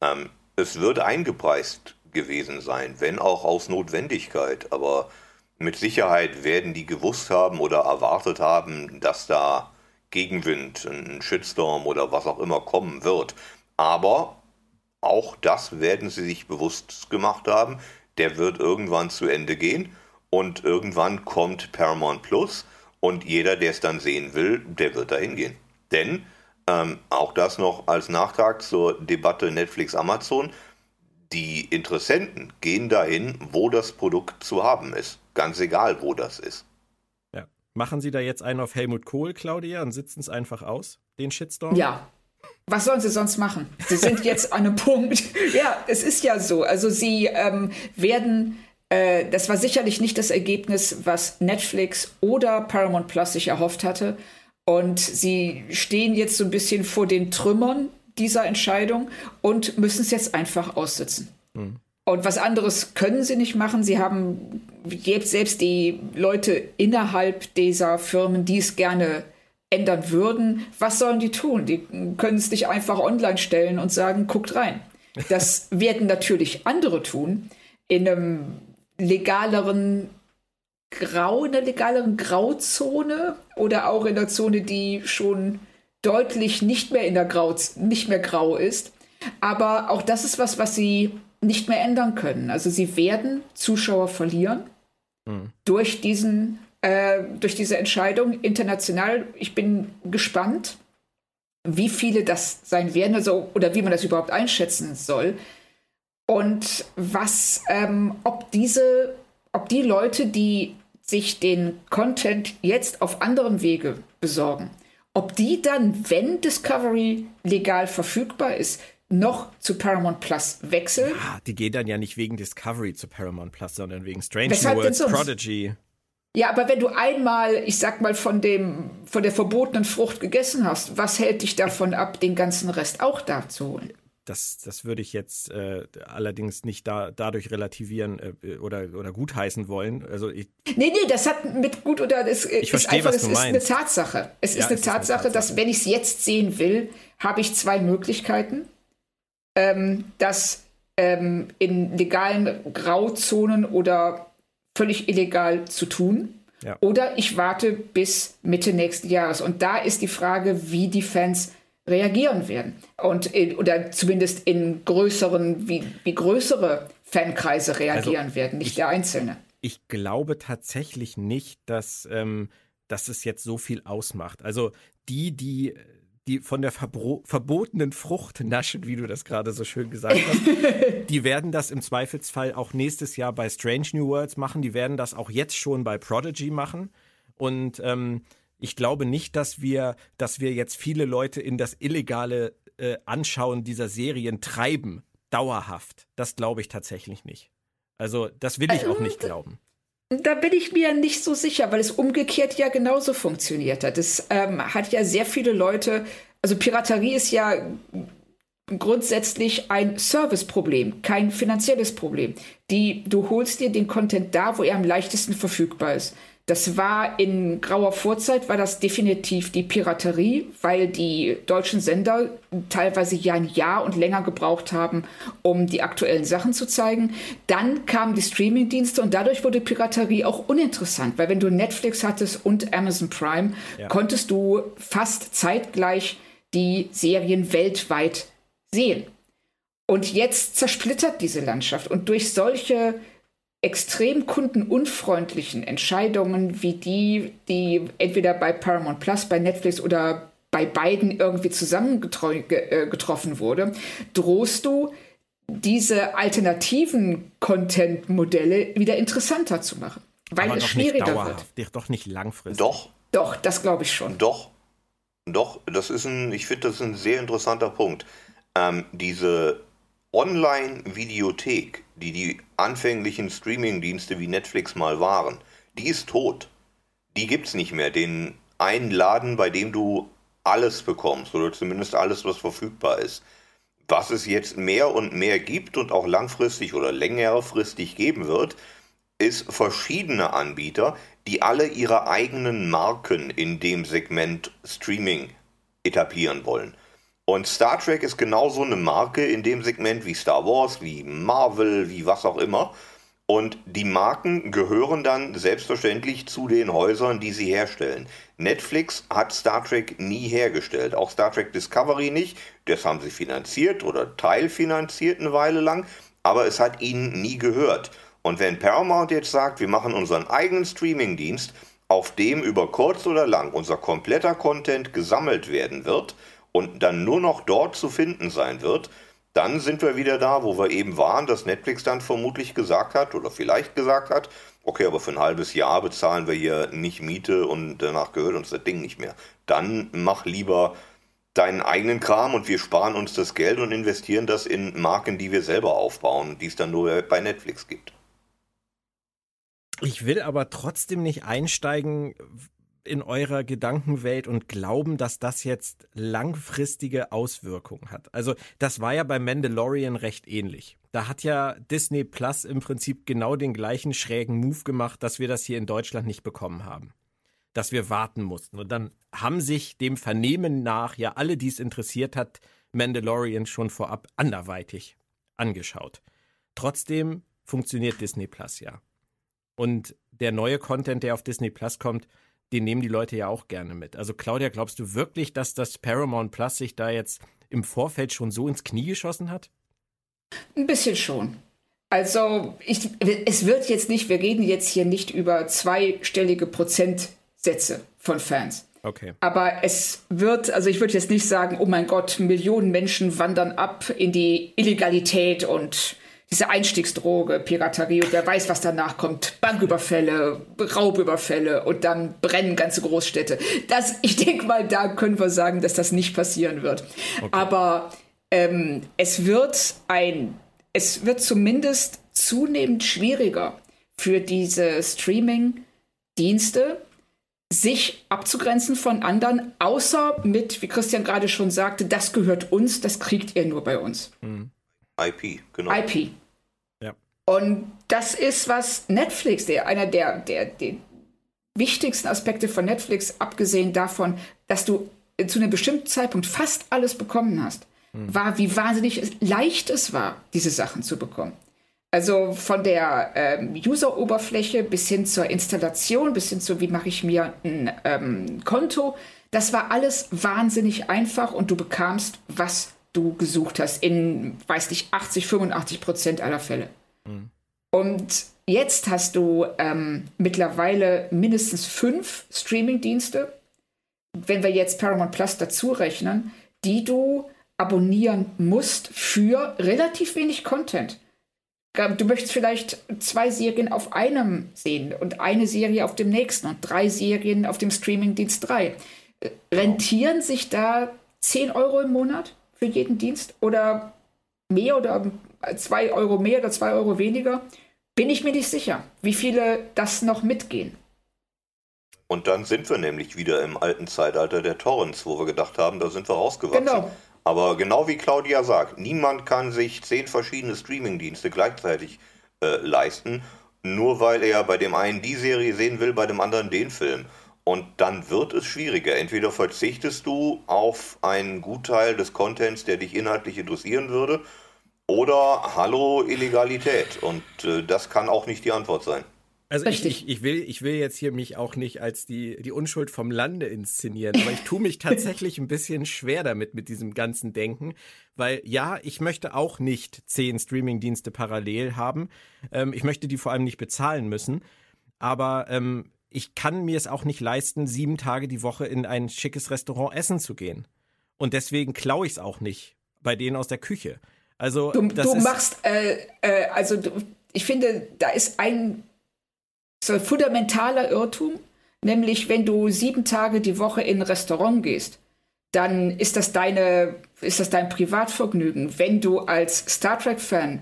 Speaker 4: Ähm, es wird eingepreist gewesen sein, wenn auch aus Notwendigkeit, aber mit Sicherheit werden die gewusst haben oder erwartet haben, dass da Gegenwind, ein Shitstorm oder was auch immer kommen wird. Aber auch das werden sie sich bewusst gemacht haben. Der wird irgendwann zu Ende gehen und irgendwann kommt Paramount Plus und jeder, der es dann sehen will, der wird dahin gehen. Denn ähm, auch das noch als Nachtrag zur Debatte Netflix-Amazon. Die Interessenten gehen dahin, wo das Produkt zu haben ist. Ganz egal, wo das ist.
Speaker 2: Ja. Machen Sie da jetzt einen auf Helmut Kohl, Claudia, und sitzen es einfach aus, den Shitstorm?
Speaker 3: Ja, was sollen sie sonst machen? Sie sind (laughs) jetzt an einem Punkt. Ja, es ist ja so. Also sie ähm, werden, äh, das war sicherlich nicht das Ergebnis, was Netflix oder Paramount Plus sich erhofft hatte. Und sie stehen jetzt so ein bisschen vor den Trümmern dieser Entscheidung und müssen es jetzt einfach aussitzen. Mhm. Und was anderes können sie nicht machen. Sie haben selbst die Leute innerhalb dieser Firmen, die es gerne ändern würden, was sollen die tun? Die können es nicht einfach online stellen und sagen, guckt rein. Das (laughs) werden natürlich andere tun, in einem legaleren Grau, in einer legaleren Grauzone oder auch in der Zone, die schon deutlich nicht mehr in der Grau, nicht mehr grau ist. Aber auch das ist was, was sie nicht mehr ändern können. Also sie werden Zuschauer verlieren mhm. durch diesen äh, durch diese Entscheidung international. Ich bin gespannt, wie viele das sein werden, also, oder wie man das überhaupt einschätzen soll. Und was, ähm, ob diese, ob die Leute, die sich den Content jetzt auf anderem Wege besorgen, ob die dann, wenn Discovery legal verfügbar ist, noch zu Paramount Plus wechseln.
Speaker 2: Ja, die gehen dann ja nicht wegen Discovery zu Paramount Plus, sondern wegen Strange New Worlds, Prodigy.
Speaker 3: Ja, aber wenn du einmal, ich sag mal, von dem, von der verbotenen Frucht gegessen hast, was hält dich davon ab, den ganzen Rest auch da zu holen?
Speaker 2: Das, das würde ich jetzt äh, allerdings nicht da, dadurch relativieren äh, oder, oder gutheißen wollen. Also ich,
Speaker 3: nee, nee, das hat mit gut oder das
Speaker 2: ich
Speaker 3: ist
Speaker 2: verstehe,
Speaker 3: einfach,
Speaker 2: was du
Speaker 3: es
Speaker 2: meinst.
Speaker 3: ist eine Tatsache. Es
Speaker 2: Ja,
Speaker 3: ist eine
Speaker 2: es ist eine
Speaker 3: Tatsache,
Speaker 2: Tatsache.
Speaker 3: dass wenn ich es jetzt sehen will, habe ich zwei Möglichkeiten. Ähm, das ähm, in legalen Grauzonen oder völlig illegal zu tun.
Speaker 2: Ja.
Speaker 3: Oder ich warte bis Mitte nächsten Jahres. Und da ist die Frage, wie die Fans reagieren werden. Und in, oder zumindest in größeren, wie, wie größere Fankreise reagieren
Speaker 2: Also,
Speaker 3: werden, nicht
Speaker 2: ich-
Speaker 3: der Einzelne.
Speaker 2: ich glaube tatsächlich nicht, dass, ähm, dass es jetzt so viel ausmacht. Also die, die, die von der verbro verbotenen Frucht naschen, wie du das gerade so schön gesagt hast, (laughs) die werden das im Zweifelsfall auch nächstes Jahr bei Strange New Worlds machen. Die werden das auch jetzt schon bei Prodigy machen. Und ähm, ich glaube nicht, dass wir, dass wir jetzt viele Leute in das illegale äh, Anschauen dieser Serien treiben, dauerhaft. Das glaube ich tatsächlich nicht. Also, das will ich auch nicht glauben.
Speaker 3: Da bin ich mir nicht so sicher, weil es umgekehrt ja genauso funktioniert hat. Es ähm, hat ja sehr viele Leute, also Piraterie ist ja grundsätzlich ein Serviceproblem, kein finanzielles Problem. Die, du holst dir den Content da, wo er am leichtesten verfügbar ist. Das war in grauer Vorzeit, war das definitiv die Piraterie, weil die deutschen Sender teilweise ja ein Jahr und länger gebraucht haben, um die aktuellen Sachen zu zeigen. Dann kamen die Streamingdienste und dadurch wurde Piraterie auch uninteressant, weil wenn du Netflix hattest und Amazon Prime,
Speaker 2: Ja.
Speaker 3: konntest du fast zeitgleich die Serien weltweit sehen. Und jetzt zersplittert diese Landschaft. Und durch solche extrem kundenunfreundlichen Entscheidungen wie die, die entweder bei Paramount Plus, bei Netflix oder bei beiden irgendwie zusammengetroffen wurde, drohst du diese alternativen Content-Modelle wieder interessanter zu machen. weil
Speaker 2: Aber
Speaker 3: es
Speaker 2: doch
Speaker 3: schwieriger
Speaker 2: nicht
Speaker 3: wird.
Speaker 2: dauerhaft, Doch nicht langfristig.
Speaker 4: Doch,
Speaker 3: Doch, das glaube ich schon.
Speaker 4: Doch, doch, das ist ein, ich finde, das ist ein sehr interessanter Punkt. Ähm, diese Online-Videothek, die die anfänglichen Streaming-Dienste wie Netflix mal waren, die ist tot. Die gibt's nicht mehr. Den einen Laden, bei dem du alles bekommst, oder zumindest alles, was verfügbar ist. Was es jetzt mehr und mehr gibt und auch langfristig oder längerfristig geben wird, ist verschiedene Anbieter, die alle ihre eigenen Marken in dem Segment Streaming etablieren wollen. Und Star Trek ist genauso eine Marke in dem Segment wie Star Wars, wie Marvel, wie was auch immer. Und die Marken gehören dann selbstverständlich zu den Häusern, die sie herstellen. Netflix hat Star Trek nie hergestellt, auch Star Trek Discovery nicht. Das haben sie finanziert oder teilfinanziert eine Weile lang, aber es hat ihnen nie gehört. Und wenn Paramount jetzt sagt, wir machen unseren eigenen Streamingdienst, auf dem über kurz oder lang unser kompletter Content gesammelt werden wird und dann nur noch dort zu finden sein wird, dann sind wir wieder da, wo wir eben waren, dass Netflix dann vermutlich gesagt hat oder vielleicht gesagt hat, okay, aber für ein halbes Jahr bezahlen wir hier nicht Miete und danach gehört uns das Ding nicht mehr. Dann mach lieber deinen eigenen Kram und wir sparen uns das Geld und investieren das in Marken, die wir selber aufbauen, die es dann nur bei Netflix gibt.
Speaker 2: Ich will aber trotzdem nicht einsteigen in eurer Gedankenwelt und glauben, dass das jetzt langfristige Auswirkungen hat. Also das war ja bei Mandalorian recht ähnlich. Da hat ja Disney Plus im Prinzip genau den gleichen schrägen Move gemacht, dass wir das hier in Deutschland nicht bekommen haben. Dass wir warten mussten. Und dann haben sich dem Vernehmen nach ja alle, die es interessiert hat, Mandalorian schon vorab anderweitig angeschaut. Trotzdem funktioniert Disney Plus ja. Und der neue Content, der auf Disney Plus kommt, den nehmen die Leute ja auch gerne mit. Also Claudia, glaubst du wirklich, dass das Paramount Plus sich da jetzt im Vorfeld schon so ins Knie geschossen hat?
Speaker 3: Ein bisschen schon. Also ich, es wird jetzt nicht, wir reden jetzt hier nicht über zweistellige Prozentsätze von Fans.
Speaker 2: Okay.
Speaker 3: Aber es wird, also ich würde jetzt nicht sagen, oh mein Gott, Millionen Menschen wandern ab in die Illegalität und diese Einstiegsdroge, Piraterie und wer weiß, was danach kommt. Banküberfälle, Raubüberfälle und dann brennen ganze Großstädte. Das, ich denke mal, da können wir sagen, dass das nicht passieren wird. Okay. Aber ähm, es wird ein, es wird zumindest zunehmend schwieriger für diese Streaming-Dienste, sich abzugrenzen von anderen, außer mit, wie Christian gerade schon sagte, das gehört uns, das kriegt ihr nur bei uns.
Speaker 4: Mhm. IP, genau.
Speaker 3: IP. Und das ist, was Netflix, der einer der, der, der wichtigsten Aspekte von Netflix, abgesehen davon, dass du zu einem bestimmten Zeitpunkt fast alles bekommen hast, hm. war, wie wahnsinnig leicht es war, diese Sachen zu bekommen. Also von der ähm, User-Oberfläche bis hin zur Installation, bis hin zu, wie mache ich mir ein ähm, Konto, das war alles wahnsinnig einfach und du bekamst, was du gesucht hast, in, weiß nicht, 80, 85 Prozent aller Fälle. Mhm. Und jetzt hast du ähm, mittlerweile mindestens fünf Streaming-Dienste, wenn wir jetzt Paramount Plus dazu rechnen, die du abonnieren musst für relativ wenig Content. Du möchtest vielleicht zwei Serien auf einem sehen und eine Serie auf dem nächsten und drei Serien auf dem Streamingdienst drei. Rentieren sich da 10 Euro im Monat für jeden Dienst oder mehr oder zwei Euro mehr oder zwei Euro weniger? Bin ich mir nicht sicher, wie viele das noch mitgehen.
Speaker 4: Und dann sind wir nämlich wieder im alten Zeitalter der Torrents, wo wir gedacht haben, da sind wir rausgewachsen. Genau. Aber genau wie Claudia sagt, niemand kann sich zehn verschiedene Streamingdienste gleichzeitig äh, leisten, nur weil er bei dem einen die Serie sehen will, bei dem anderen den Film. Und dann wird es schwieriger. Entweder verzichtest du auf einen Gutteil des Contents, der dich inhaltlich interessieren würde, oder hallo Illegalität. Und äh, das kann auch nicht die Antwort sein.
Speaker 2: Also ich, ich, ich, will, ich will jetzt hier mich auch nicht als die, die Unschuld vom Lande inszenieren, aber ich tue mich (laughs) tatsächlich ein bisschen schwer damit, mit diesem ganzen Denken, weil ja, ich möchte auch nicht zehn Streamingdienste parallel haben. Ähm, ich möchte die vor allem nicht bezahlen müssen, aber ähm, ich kann mir es auch nicht leisten, sieben Tage die Woche in ein schickes Restaurant essen zu gehen. Und deswegen klaue ich es auch nicht bei denen aus der Küche. Also
Speaker 3: du, du machst, äh, äh, also du, ich finde, da ist ein ist ein fundamentaler Irrtum, nämlich wenn du sieben Tage die Woche in ein Restaurant gehst, dann ist das deine, ist das dein Privatvergnügen. Wenn du als Star Trek-Fan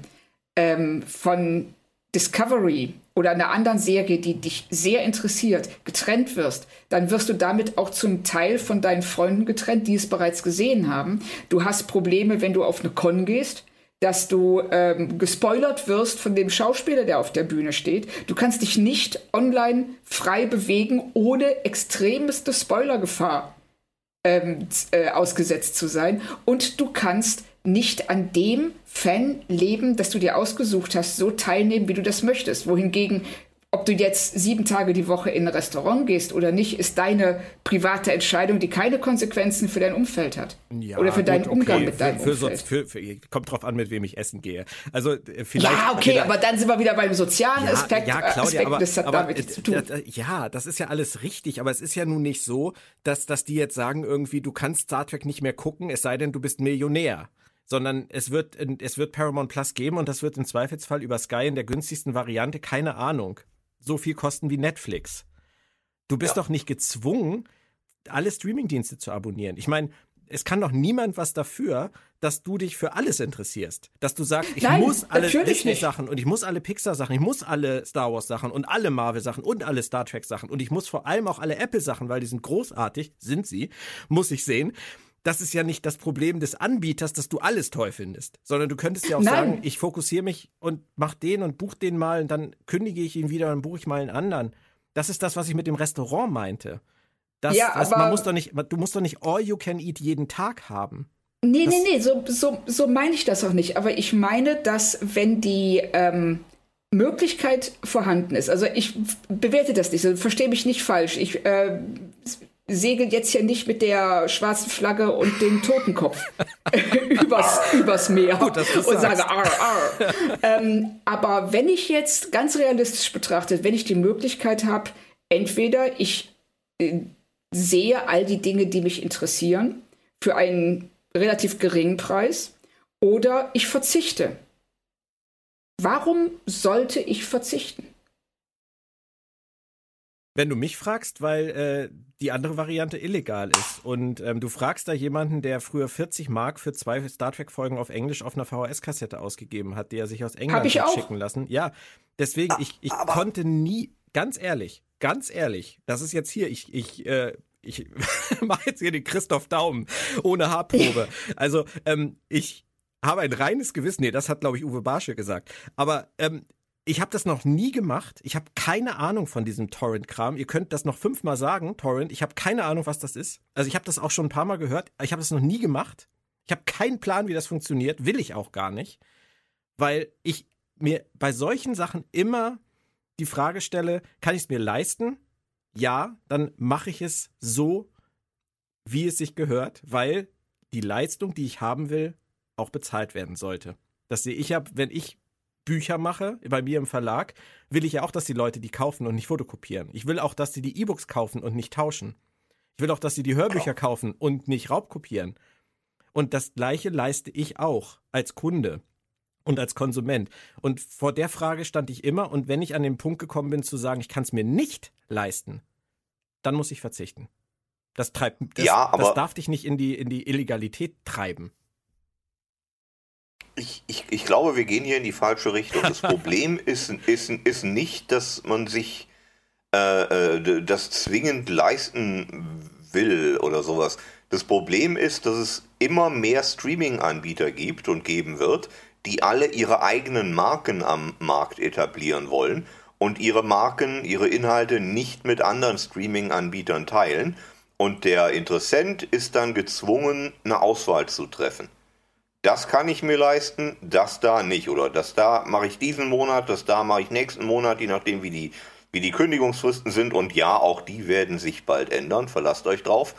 Speaker 3: ähm, von Discovery oder einer anderen Serie, die dich sehr interessiert, getrennt wirst, dann wirst du damit auch zum Teil von deinen Freunden getrennt, die es bereits gesehen haben. Du hast Probleme, wenn du auf eine Con gehst dass du ähm, gespoilert wirst von dem Schauspieler, der auf der Bühne steht. Du kannst dich nicht online frei bewegen, ohne extremste Spoilergefahr ähm, äh, ausgesetzt zu sein. Und du kannst nicht an dem Fanleben, das du dir ausgesucht hast, so teilnehmen, wie du das möchtest. Wohingegen ob du jetzt sieben Tage die Woche in ein Restaurant gehst oder nicht, ist deine private Entscheidung, die keine Konsequenzen für dein Umfeld hat. Ja, oder für gut, deinen Umgang okay. mit deinem
Speaker 2: für,
Speaker 3: Umfeld.
Speaker 2: Für, für, kommt drauf an, mit wem ich essen gehe. Also äh, vielleicht.
Speaker 3: Ja, okay, vielleicht, aber dann sind wir wieder beim sozialen
Speaker 2: ja,
Speaker 3: Aspekt.
Speaker 2: Ja, Claudia,
Speaker 3: Aspekt,
Speaker 2: aber,
Speaker 3: das hat
Speaker 2: aber,
Speaker 3: damit zu tun.
Speaker 2: Ja, das ist ja alles richtig, aber es ist ja nun nicht so, dass, dass die jetzt sagen irgendwie, du kannst Star Trek nicht mehr gucken, es sei denn, du bist Millionär sondern es wird, es wird Paramount Plus geben und das wird im Zweifelsfall über Sky in der günstigsten Variante, keine Ahnung so viel kosten wie Netflix. Du bist ja. doch nicht gezwungen, alle Streamingdienste zu abonnieren. Ich meine, es kann doch niemand was dafür, dass du dich für alles interessierst. Dass du sagst, ich Nein, muss alle Disney-Sachen und ich muss alle Pixar-Sachen, ich muss alle Star Wars-Sachen und alle Marvel-Sachen und alle Star Trek-Sachen und ich muss vor allem auch alle Apple-Sachen, weil die sind großartig, sind sie, muss ich sehen das ist ja nicht das Problem des Anbieters, dass du alles toll findest, sondern du könntest ja auch Nein. sagen, ich fokussiere mich und mach den und buch den mal und dann kündige ich ihn wieder und buche ich mal einen anderen. Das ist das, was ich mit dem Restaurant meinte. Das, ja, das, man muss doch nicht, du musst doch nicht all you can eat jeden Tag haben.
Speaker 3: Nee, das, nee, nee, so, so, so meine ich das auch nicht. Aber ich meine, dass wenn die ähm, Möglichkeit vorhanden ist, also ich bewerte das nicht, also verstehe mich nicht falsch. Ich äh, segelt jetzt hier nicht mit der schwarzen Flagge und dem Totenkopf (laughs) übers, übers Meer Gut, und sage arr, arr. ähm, aber wenn ich jetzt ganz realistisch betrachtet, wenn ich die Möglichkeit habe, entweder ich äh, sehe all die Dinge, die mich interessieren, für einen relativ geringen Preis, oder ich verzichte. Warum sollte ich verzichten?
Speaker 2: Wenn du mich fragst, weil äh, die andere Variante illegal ist und ähm, du fragst da jemanden, der früher 40 Mark für zwei Star Trek Folgen auf Englisch auf einer VHS-Kassette ausgegeben hat, die er sich aus England
Speaker 3: hat
Speaker 2: schicken lassen. Ja, deswegen ich ich Aber konnte nie, ganz ehrlich, ganz ehrlich, das ist jetzt hier, ich ich äh, ich (laughs) mache jetzt hier den Christoph Daumen ohne Haarprobe. (laughs) Also ähm, ich habe ein reines Gewissen. Nee, das hat glaube ich Uwe Barsche gesagt. Aber ähm, ich habe das noch nie gemacht. Ich habe keine Ahnung von diesem Torrent-Kram. Ihr könnt das noch fünfmal sagen, Torrent. Ich habe keine Ahnung, was das ist. Also ich habe das auch schon ein paar Mal gehört. Ich habe das noch nie gemacht. Ich habe keinen Plan, wie das funktioniert. Will ich auch gar nicht. Weil ich mir bei solchen Sachen immer die Frage stelle, kann ich es mir leisten? Ja, dann mache ich es so, wie es sich gehört, weil die Leistung, die ich haben will, auch bezahlt werden sollte. Das sehe ich ja, wenn ich Bücher mache, bei mir im Verlag, will ich ja auch, dass die Leute die kaufen und nicht fotokopieren. Ich will auch, dass sie die E-Books kaufen und nicht tauschen. Ich will auch, dass sie die Hörbücher kaufen und nicht raubkopieren. Und das Gleiche leiste ich auch als Kunde und als Konsument. Und vor der Frage stand ich immer. Und wenn ich an den Punkt gekommen bin zu sagen, ich kann es mir nicht leisten, dann muss ich verzichten. Das treibt, das, ja, das darf dich nicht in die, in die Illegalität treiben.
Speaker 4: Ich, ich, ich glaube, wir gehen hier in die falsche Richtung. Das (laughs) Problem ist, ist, ist nicht, dass man sich äh, äh, das zwingend leisten will oder sowas. Das Problem ist, dass es immer mehr Streaming-Anbieter gibt und geben wird, die alle ihre eigenen Marken am Markt etablieren wollen und ihre Marken, ihre Inhalte nicht mit anderen Streaming-Anbietern teilen. Und der Interessent ist dann gezwungen, eine Auswahl zu treffen das kann ich mir leisten, das da nicht. Oder das da mache ich diesen Monat, das da mache ich nächsten Monat, je nachdem wie die, wie die Kündigungsfristen sind. Und ja, auch die werden sich bald ändern, verlasst euch drauf.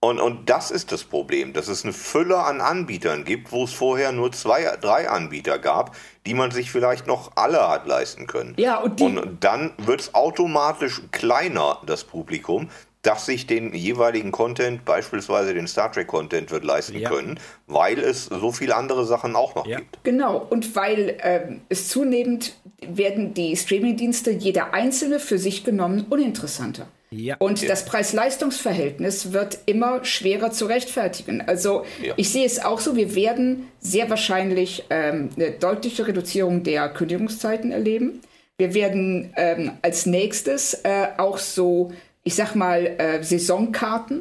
Speaker 4: Und, und das ist das Problem, dass es eine Fülle an Anbietern gibt, wo es vorher nur zwei, drei Anbieter gab, die man sich vielleicht noch alle hat leisten können.
Speaker 3: Ja, und,
Speaker 4: und dann wird es automatisch kleiner, das Publikum, das sich den jeweiligen Content, beispielsweise den Star Trek Content, wird leisten ja. können, weil es so viele andere Sachen auch noch ja. gibt.
Speaker 3: Genau, und weil ähm, es zunehmend werden die Streamingdienste jeder einzelne für sich genommen uninteressanter. Ja. Und das Preis-Leistungs-Verhältnis wird immer schwerer zu rechtfertigen. Also ja. ich sehe es auch so, wir werden sehr wahrscheinlich ähm, eine deutliche Reduzierung der Kündigungszeiten erleben. Wir werden ähm, als nächstes äh, auch so, ich sag mal, äh, Saisonkarten,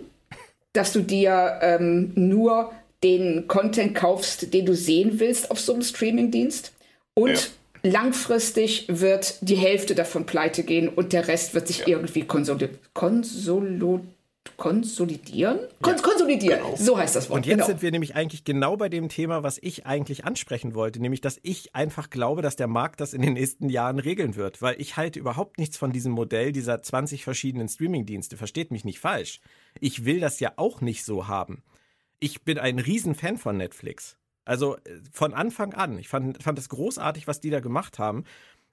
Speaker 3: dass du dir ähm, nur den Content kaufst, den du sehen willst auf so einem Streamingdienst. Und ja langfristig wird die Hälfte davon pleite gehen und der Rest wird sich ja. irgendwie konsoli konsolo konsolidieren? Kons ja, konsolidieren, genau. so heißt das Wort.
Speaker 2: Und jetzt genau. sind wir nämlich eigentlich genau bei dem Thema, was ich eigentlich ansprechen wollte, nämlich, dass ich einfach glaube, dass der Markt das in den nächsten Jahren regeln wird, weil ich halte überhaupt nichts von diesem Modell dieser 20 verschiedenen Streamingdienste, versteht mich nicht falsch. Ich will das ja auch nicht so haben. Ich bin ein Riesenfan von Netflix. Also äh, von Anfang an. Ich fand, fand es großartig, was die da gemacht haben.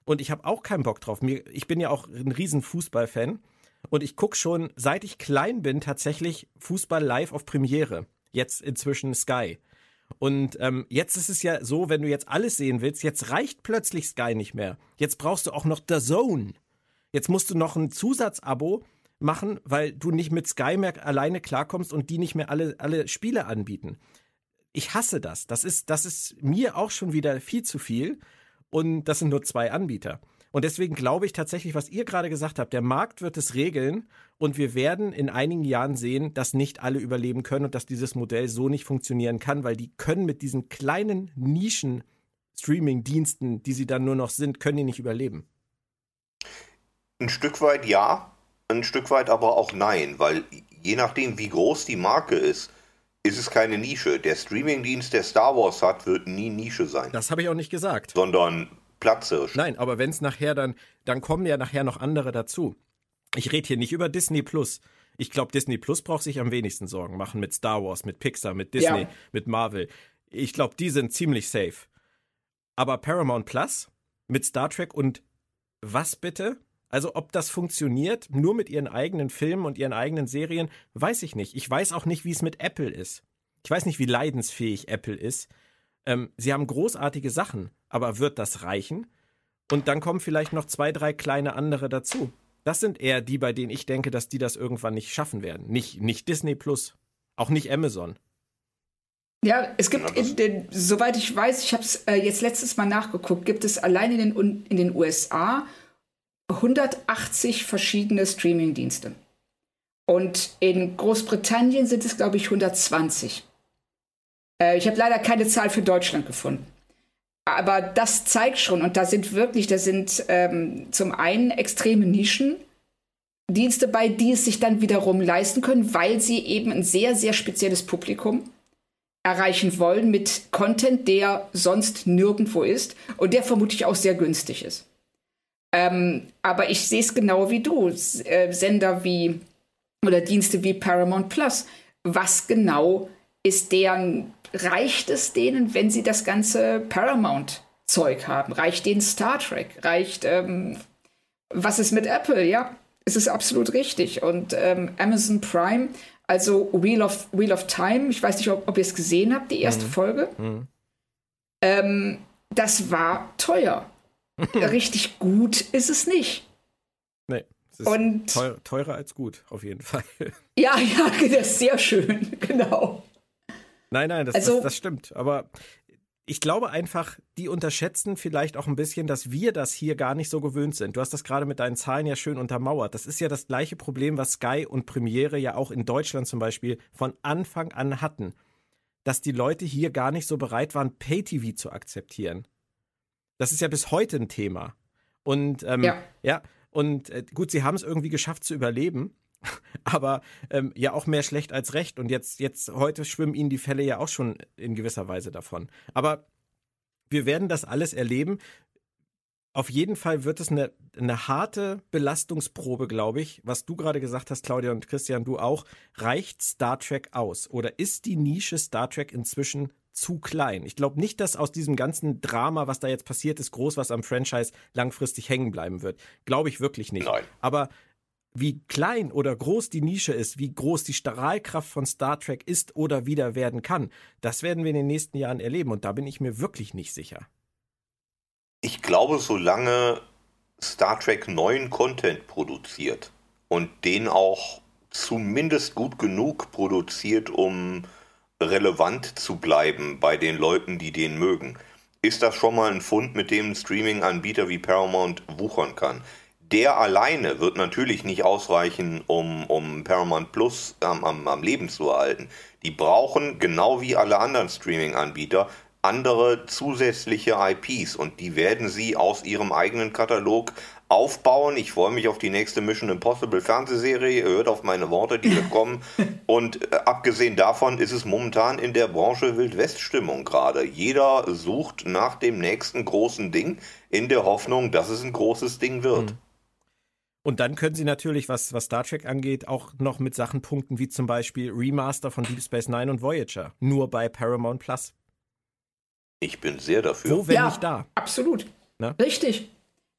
Speaker 2: Und ich habe auch keinen Bock drauf. Mir, ich bin ja auch ein riesen Fußballfan. Und ich gucke schon, seit ich klein bin, tatsächlich Fußball live auf Premiere. Jetzt inzwischen Sky. Und ähm, jetzt ist es ja so, wenn du jetzt alles sehen willst, jetzt reicht plötzlich Sky nicht mehr. Jetzt brauchst du auch noch The Zone. Jetzt musst du noch ein Zusatzabo machen, weil du nicht mit Sky mehr alleine klarkommst und die nicht mehr alle, alle Spiele anbieten ich hasse das. Das ist, das ist mir auch schon wieder viel zu viel. Und das sind nur zwei Anbieter. Und deswegen glaube ich tatsächlich, was ihr gerade gesagt habt, der Markt wird es regeln und wir werden in einigen Jahren sehen, dass nicht alle überleben können und dass dieses Modell so nicht funktionieren kann, weil die können mit diesen kleinen Nischen Streaming-Diensten, die sie dann nur noch sind, können die nicht überleben.
Speaker 4: Ein Stück weit ja, ein Stück weit aber auch nein, weil je nachdem, wie groß die Marke ist, ist es keine Nische. Der Streamingdienst, der Star Wars hat, wird nie Nische sein.
Speaker 2: Das habe ich auch nicht gesagt.
Speaker 4: Sondern Platzhirsch.
Speaker 2: Nein, aber wenn es nachher dann, dann kommen ja nachher noch andere dazu. Ich rede hier nicht über Disney Plus. Ich glaube, Disney Plus braucht sich am wenigsten Sorgen machen mit Star Wars, mit Pixar, mit Disney, ja. mit Marvel. Ich glaube, die sind ziemlich safe. Aber Paramount Plus mit Star Trek und was bitte? Also ob das funktioniert, nur mit ihren eigenen Filmen und ihren eigenen Serien, weiß ich nicht. Ich weiß auch nicht, wie es mit Apple ist. Ich weiß nicht, wie leidensfähig Apple ist. Ähm, sie haben großartige Sachen, aber wird das reichen? Und dann kommen vielleicht noch zwei, drei kleine andere dazu. Das sind eher die, bei denen ich denke, dass die das irgendwann nicht schaffen werden. Nicht, nicht Disney Plus, auch nicht Amazon.
Speaker 3: Ja, es gibt, in den, soweit ich weiß, ich habe es äh, jetzt letztes Mal nachgeguckt, gibt es allein in den, in den USA 180 verschiedene Streaming-Dienste. Und in Großbritannien sind es, glaube ich, 120. Äh, ich habe leider keine Zahl für Deutschland gefunden. Aber das zeigt schon, und da sind wirklich, da sind ähm, zum einen extreme Nischen, Dienste bei, die es sich dann wiederum leisten können, weil sie eben ein sehr, sehr spezielles Publikum erreichen wollen mit Content, der sonst nirgendwo ist und der vermutlich auch sehr günstig ist. Ähm, aber ich sehe es genau wie du. Äh, Sender wie oder Dienste wie Paramount Plus. Was genau ist deren, reicht es denen, wenn sie das ganze Paramount-Zeug haben? Reicht denen Star Trek? Reicht, ähm, was ist mit Apple? Ja, es ist absolut richtig. Und ähm, Amazon Prime, also Wheel of, Wheel of Time, ich weiß nicht, ob, ob ihr es gesehen habt, die erste mhm. Folge. Mhm. Ähm, das war teuer. (laughs) richtig gut ist es nicht.
Speaker 2: Nee. Es ist und teurer als gut, auf jeden Fall. (laughs)
Speaker 3: Ja, ja, das (laughs) ist sehr schön, genau.
Speaker 2: Nein, nein, das, also, das, das stimmt. Aber ich glaube einfach, die unterschätzen vielleicht auch ein bisschen, dass wir das hier gar nicht so gewöhnt sind. Du hast das gerade mit deinen Zahlen ja schön untermauert. Das ist ja das gleiche Problem, was Sky und Premiere ja auch in Deutschland zum Beispiel von Anfang an hatten. Dass die Leute hier gar nicht so bereit waren, Pay-TV zu akzeptieren. Das ist ja bis heute ein Thema. Und ähm, ja. ja, und äh, gut, sie haben es irgendwie geschafft zu überleben, (laughs) aber ähm, ja auch mehr schlecht als recht. Und jetzt, jetzt heute schwimmen ihnen die Fälle ja auch schon in gewisser Weise davon. Aber wir werden das alles erleben. Auf jeden Fall wird es eine, eine harte Belastungsprobe, glaube ich. Was du gerade gesagt hast, Claudia und Christian, du auch. Reicht Star Trek aus? Oder ist die Nische Star Trek inzwischen zu klein. Ich glaube nicht, dass aus diesem ganzen Drama, was da jetzt passiert ist, groß was am Franchise langfristig hängen bleiben wird. Glaube ich wirklich nicht. Nein. Aber wie klein oder groß die Nische ist, wie groß die Strahlkraft von Star Trek ist oder wieder werden kann, das werden wir in den nächsten Jahren erleben. Und da bin ich mir wirklich nicht sicher.
Speaker 4: Ich glaube, solange Star Trek neuen Content produziert und den auch zumindest gut genug produziert, um relevant zu bleiben bei den Leuten, die den mögen, ist das schon mal ein Fund, mit dem ein Streaming-Anbieter wie Paramount wuchern kann. Der alleine wird natürlich nicht ausreichen, um, um Paramount Plus am, am, am Leben zu erhalten. Die brauchen, genau wie alle anderen Streaming-Anbieter, andere zusätzliche IPs und die werden sie aus ihrem eigenen Katalog aufbauen. Ich freue mich auf die nächste Mission Impossible Fernsehserie. Ihr hört auf meine Worte, die (laughs) kommen. Und äh, abgesehen davon ist es momentan in der Branche Wildwest-Stimmung gerade. Jeder sucht nach dem nächsten großen Ding in der Hoffnung, dass es ein großes Ding wird. Mhm.
Speaker 2: Und dann können sie natürlich, was, was Star Trek angeht, auch noch mit Sachen punkten, wie zum Beispiel Remaster von Deep Space Nine und Voyager. Nur bei Paramount Plus.
Speaker 4: Ich bin sehr dafür.
Speaker 3: Wo, wenn ja, nicht da? Absolut. Na? Richtig.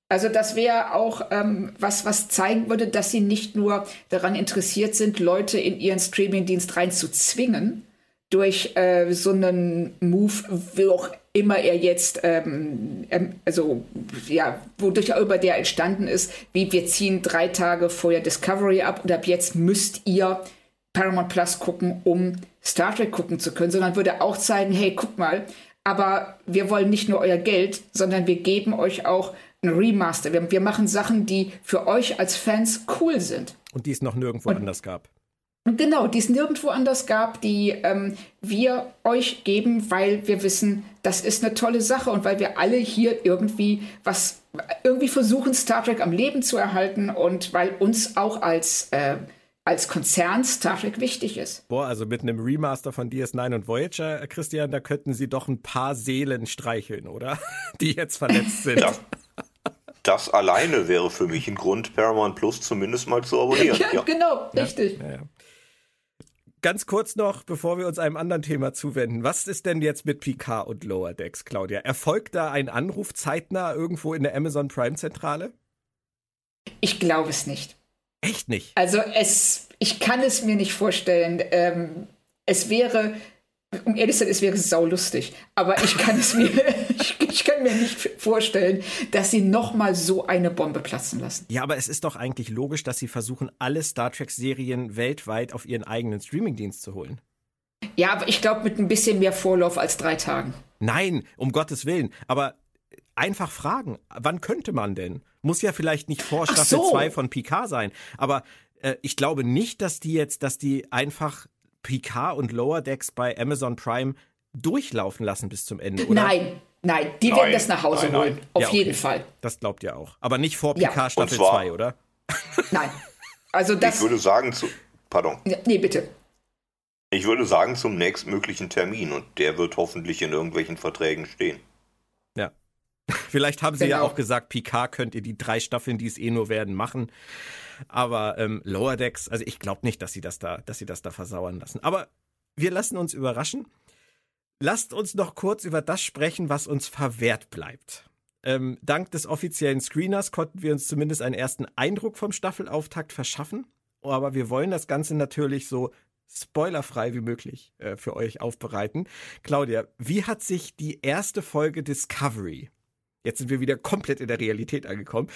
Speaker 3: Also das wäre auch ähm, was, was zeigen würde, dass sie nicht nur daran interessiert sind, Leute in ihren Streamingdienst reinzuzwingen, durch äh, so einen Move, wie auch immer er jetzt, ähm, ähm, also ja, wodurch auch immer der entstanden ist, wie wir ziehen drei Tage vorher Discovery ab und ab jetzt müsst ihr Paramount Plus gucken, um Star Trek gucken zu können, sondern würde auch zeigen, hey, guck mal, aber wir wollen nicht nur euer Geld, sondern wir geben euch auch ein Remaster. Wir, wir machen Sachen, die für euch als Fans cool sind.
Speaker 2: Und die es noch nirgendwo und, anders gab.
Speaker 3: Genau, die es nirgendwo anders gab, die ähm, wir euch geben, weil wir wissen, das ist eine tolle Sache und weil wir alle hier irgendwie was, irgendwie versuchen, Star Trek am Leben zu erhalten und weil uns auch als äh, als Konzern Star Trek wichtig ist.
Speaker 2: Boah, also mit einem Remaster von DS9 und Voyager, äh, Christian, da könnten sie doch ein paar Seelen streicheln, oder? (laughs) Die jetzt verletzt sind.
Speaker 4: Ja. Das alleine wäre für mich ein Grund, Paramount Plus zumindest mal zu abonnieren. (laughs)
Speaker 3: ja, ja. genau, richtig. Ja,
Speaker 2: Ganz kurz noch, bevor wir uns einem anderen Thema zuwenden. Was ist denn jetzt mit Picard und Lower Decks, Claudia? Erfolgt da ein Anruf zeitnah irgendwo in der Amazon Prime Zentrale?
Speaker 3: Ich glaube es nicht.
Speaker 2: Echt nicht?
Speaker 3: Also es, ich kann es mir nicht vorstellen. Ähm, es wäre, um ehrlich zu sein, es wäre saulustig. Aber ich kann es mir, (laughs) ich, ich, mir nicht vorstellen, dass sie nochmal so eine Bombe platzen lassen.
Speaker 2: Ja, aber es ist doch eigentlich logisch, dass sie versuchen, alle Star Trek-Serien weltweit auf ihren eigenen Streamingdienst zu holen.
Speaker 3: Ja, aber ich glaube mit ein bisschen mehr Vorlauf als drei Tagen.
Speaker 2: Nein, um Gottes Willen. Aber einfach fragen, wann könnte man denn? Muss ja vielleicht nicht vor Staffel 2 so. von Picard sein, aber äh, ich glaube nicht, dass die jetzt, dass die einfach Picard und Lower Decks bei Amazon Prime durchlaufen lassen bis zum Ende, oder?
Speaker 3: Nein, nein, die nein, werden das nach Hause nein, holen. Nein. Auf ja, okay. jeden Fall.
Speaker 2: Das glaubt ihr auch. Aber nicht vor Picard ja. Staffel 2, oder? (laughs)
Speaker 3: Nein. Also das.
Speaker 4: Ich würde sagen zu. Pardon.
Speaker 3: Nee, bitte.
Speaker 4: Ich würde sagen zum nächstmöglichen Termin und der wird hoffentlich in irgendwelchen Verträgen stehen.
Speaker 2: Ja. (laughs) Vielleicht haben sie genau. ja auch gesagt, Picard könnt ihr die drei Staffeln, die es eh nur werden, machen. Aber ähm, Lower Decks, also ich glaube nicht, dass sie das da, dass sie das da versauern lassen. Aber wir lassen uns überraschen. Lasst uns noch kurz über das sprechen, was uns verwehrt bleibt. Ähm, dank des offiziellen Screeners konnten wir uns zumindest einen ersten Eindruck vom Staffelauftakt verschaffen. Aber wir wollen das Ganze natürlich so spoilerfrei wie möglich äh, für euch aufbereiten. Claudia, wie hat sich die erste Folge Discovery jetzt sind wir wieder komplett in der Realität angekommen,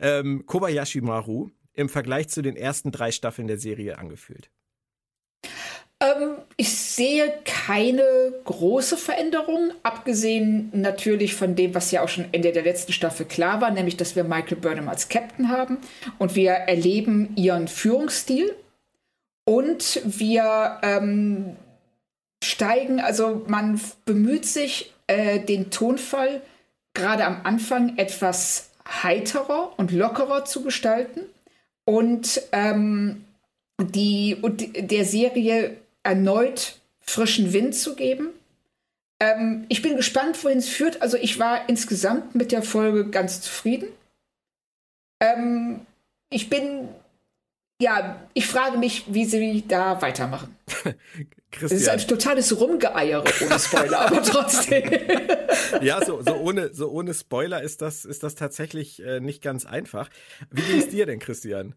Speaker 2: ähm, Kobayashi Maru im Vergleich zu den ersten drei Staffeln der Serie angefühlt?
Speaker 3: Ähm, ich sehe keine große Veränderung, abgesehen natürlich von dem, was ja auch schon Ende der letzten Staffel klar war, nämlich, dass wir Michael Burnham als Captain haben und wir erleben ihren Führungsstil und wir ähm, steigen, also man bemüht sich, äh, den Tonfall gerade am Anfang etwas heiterer und lockerer zu gestalten und ähm, die und der Serie erneut frischen Wind zu geben. Ähm, ich bin gespannt, wohin es führt. Also ich war insgesamt mit der Folge ganz zufrieden. Ähm, ich bin ja, ich frage mich, wie sie da weitermachen. Christian. (laughs) Es ist ein totales Rumgeeiere ohne Spoiler, aber trotzdem. (laughs)
Speaker 2: ja, so, so, ohne, so ohne Spoiler ist das, ist das tatsächlich äh, nicht ganz einfach. Wie ging es dir denn, Christian?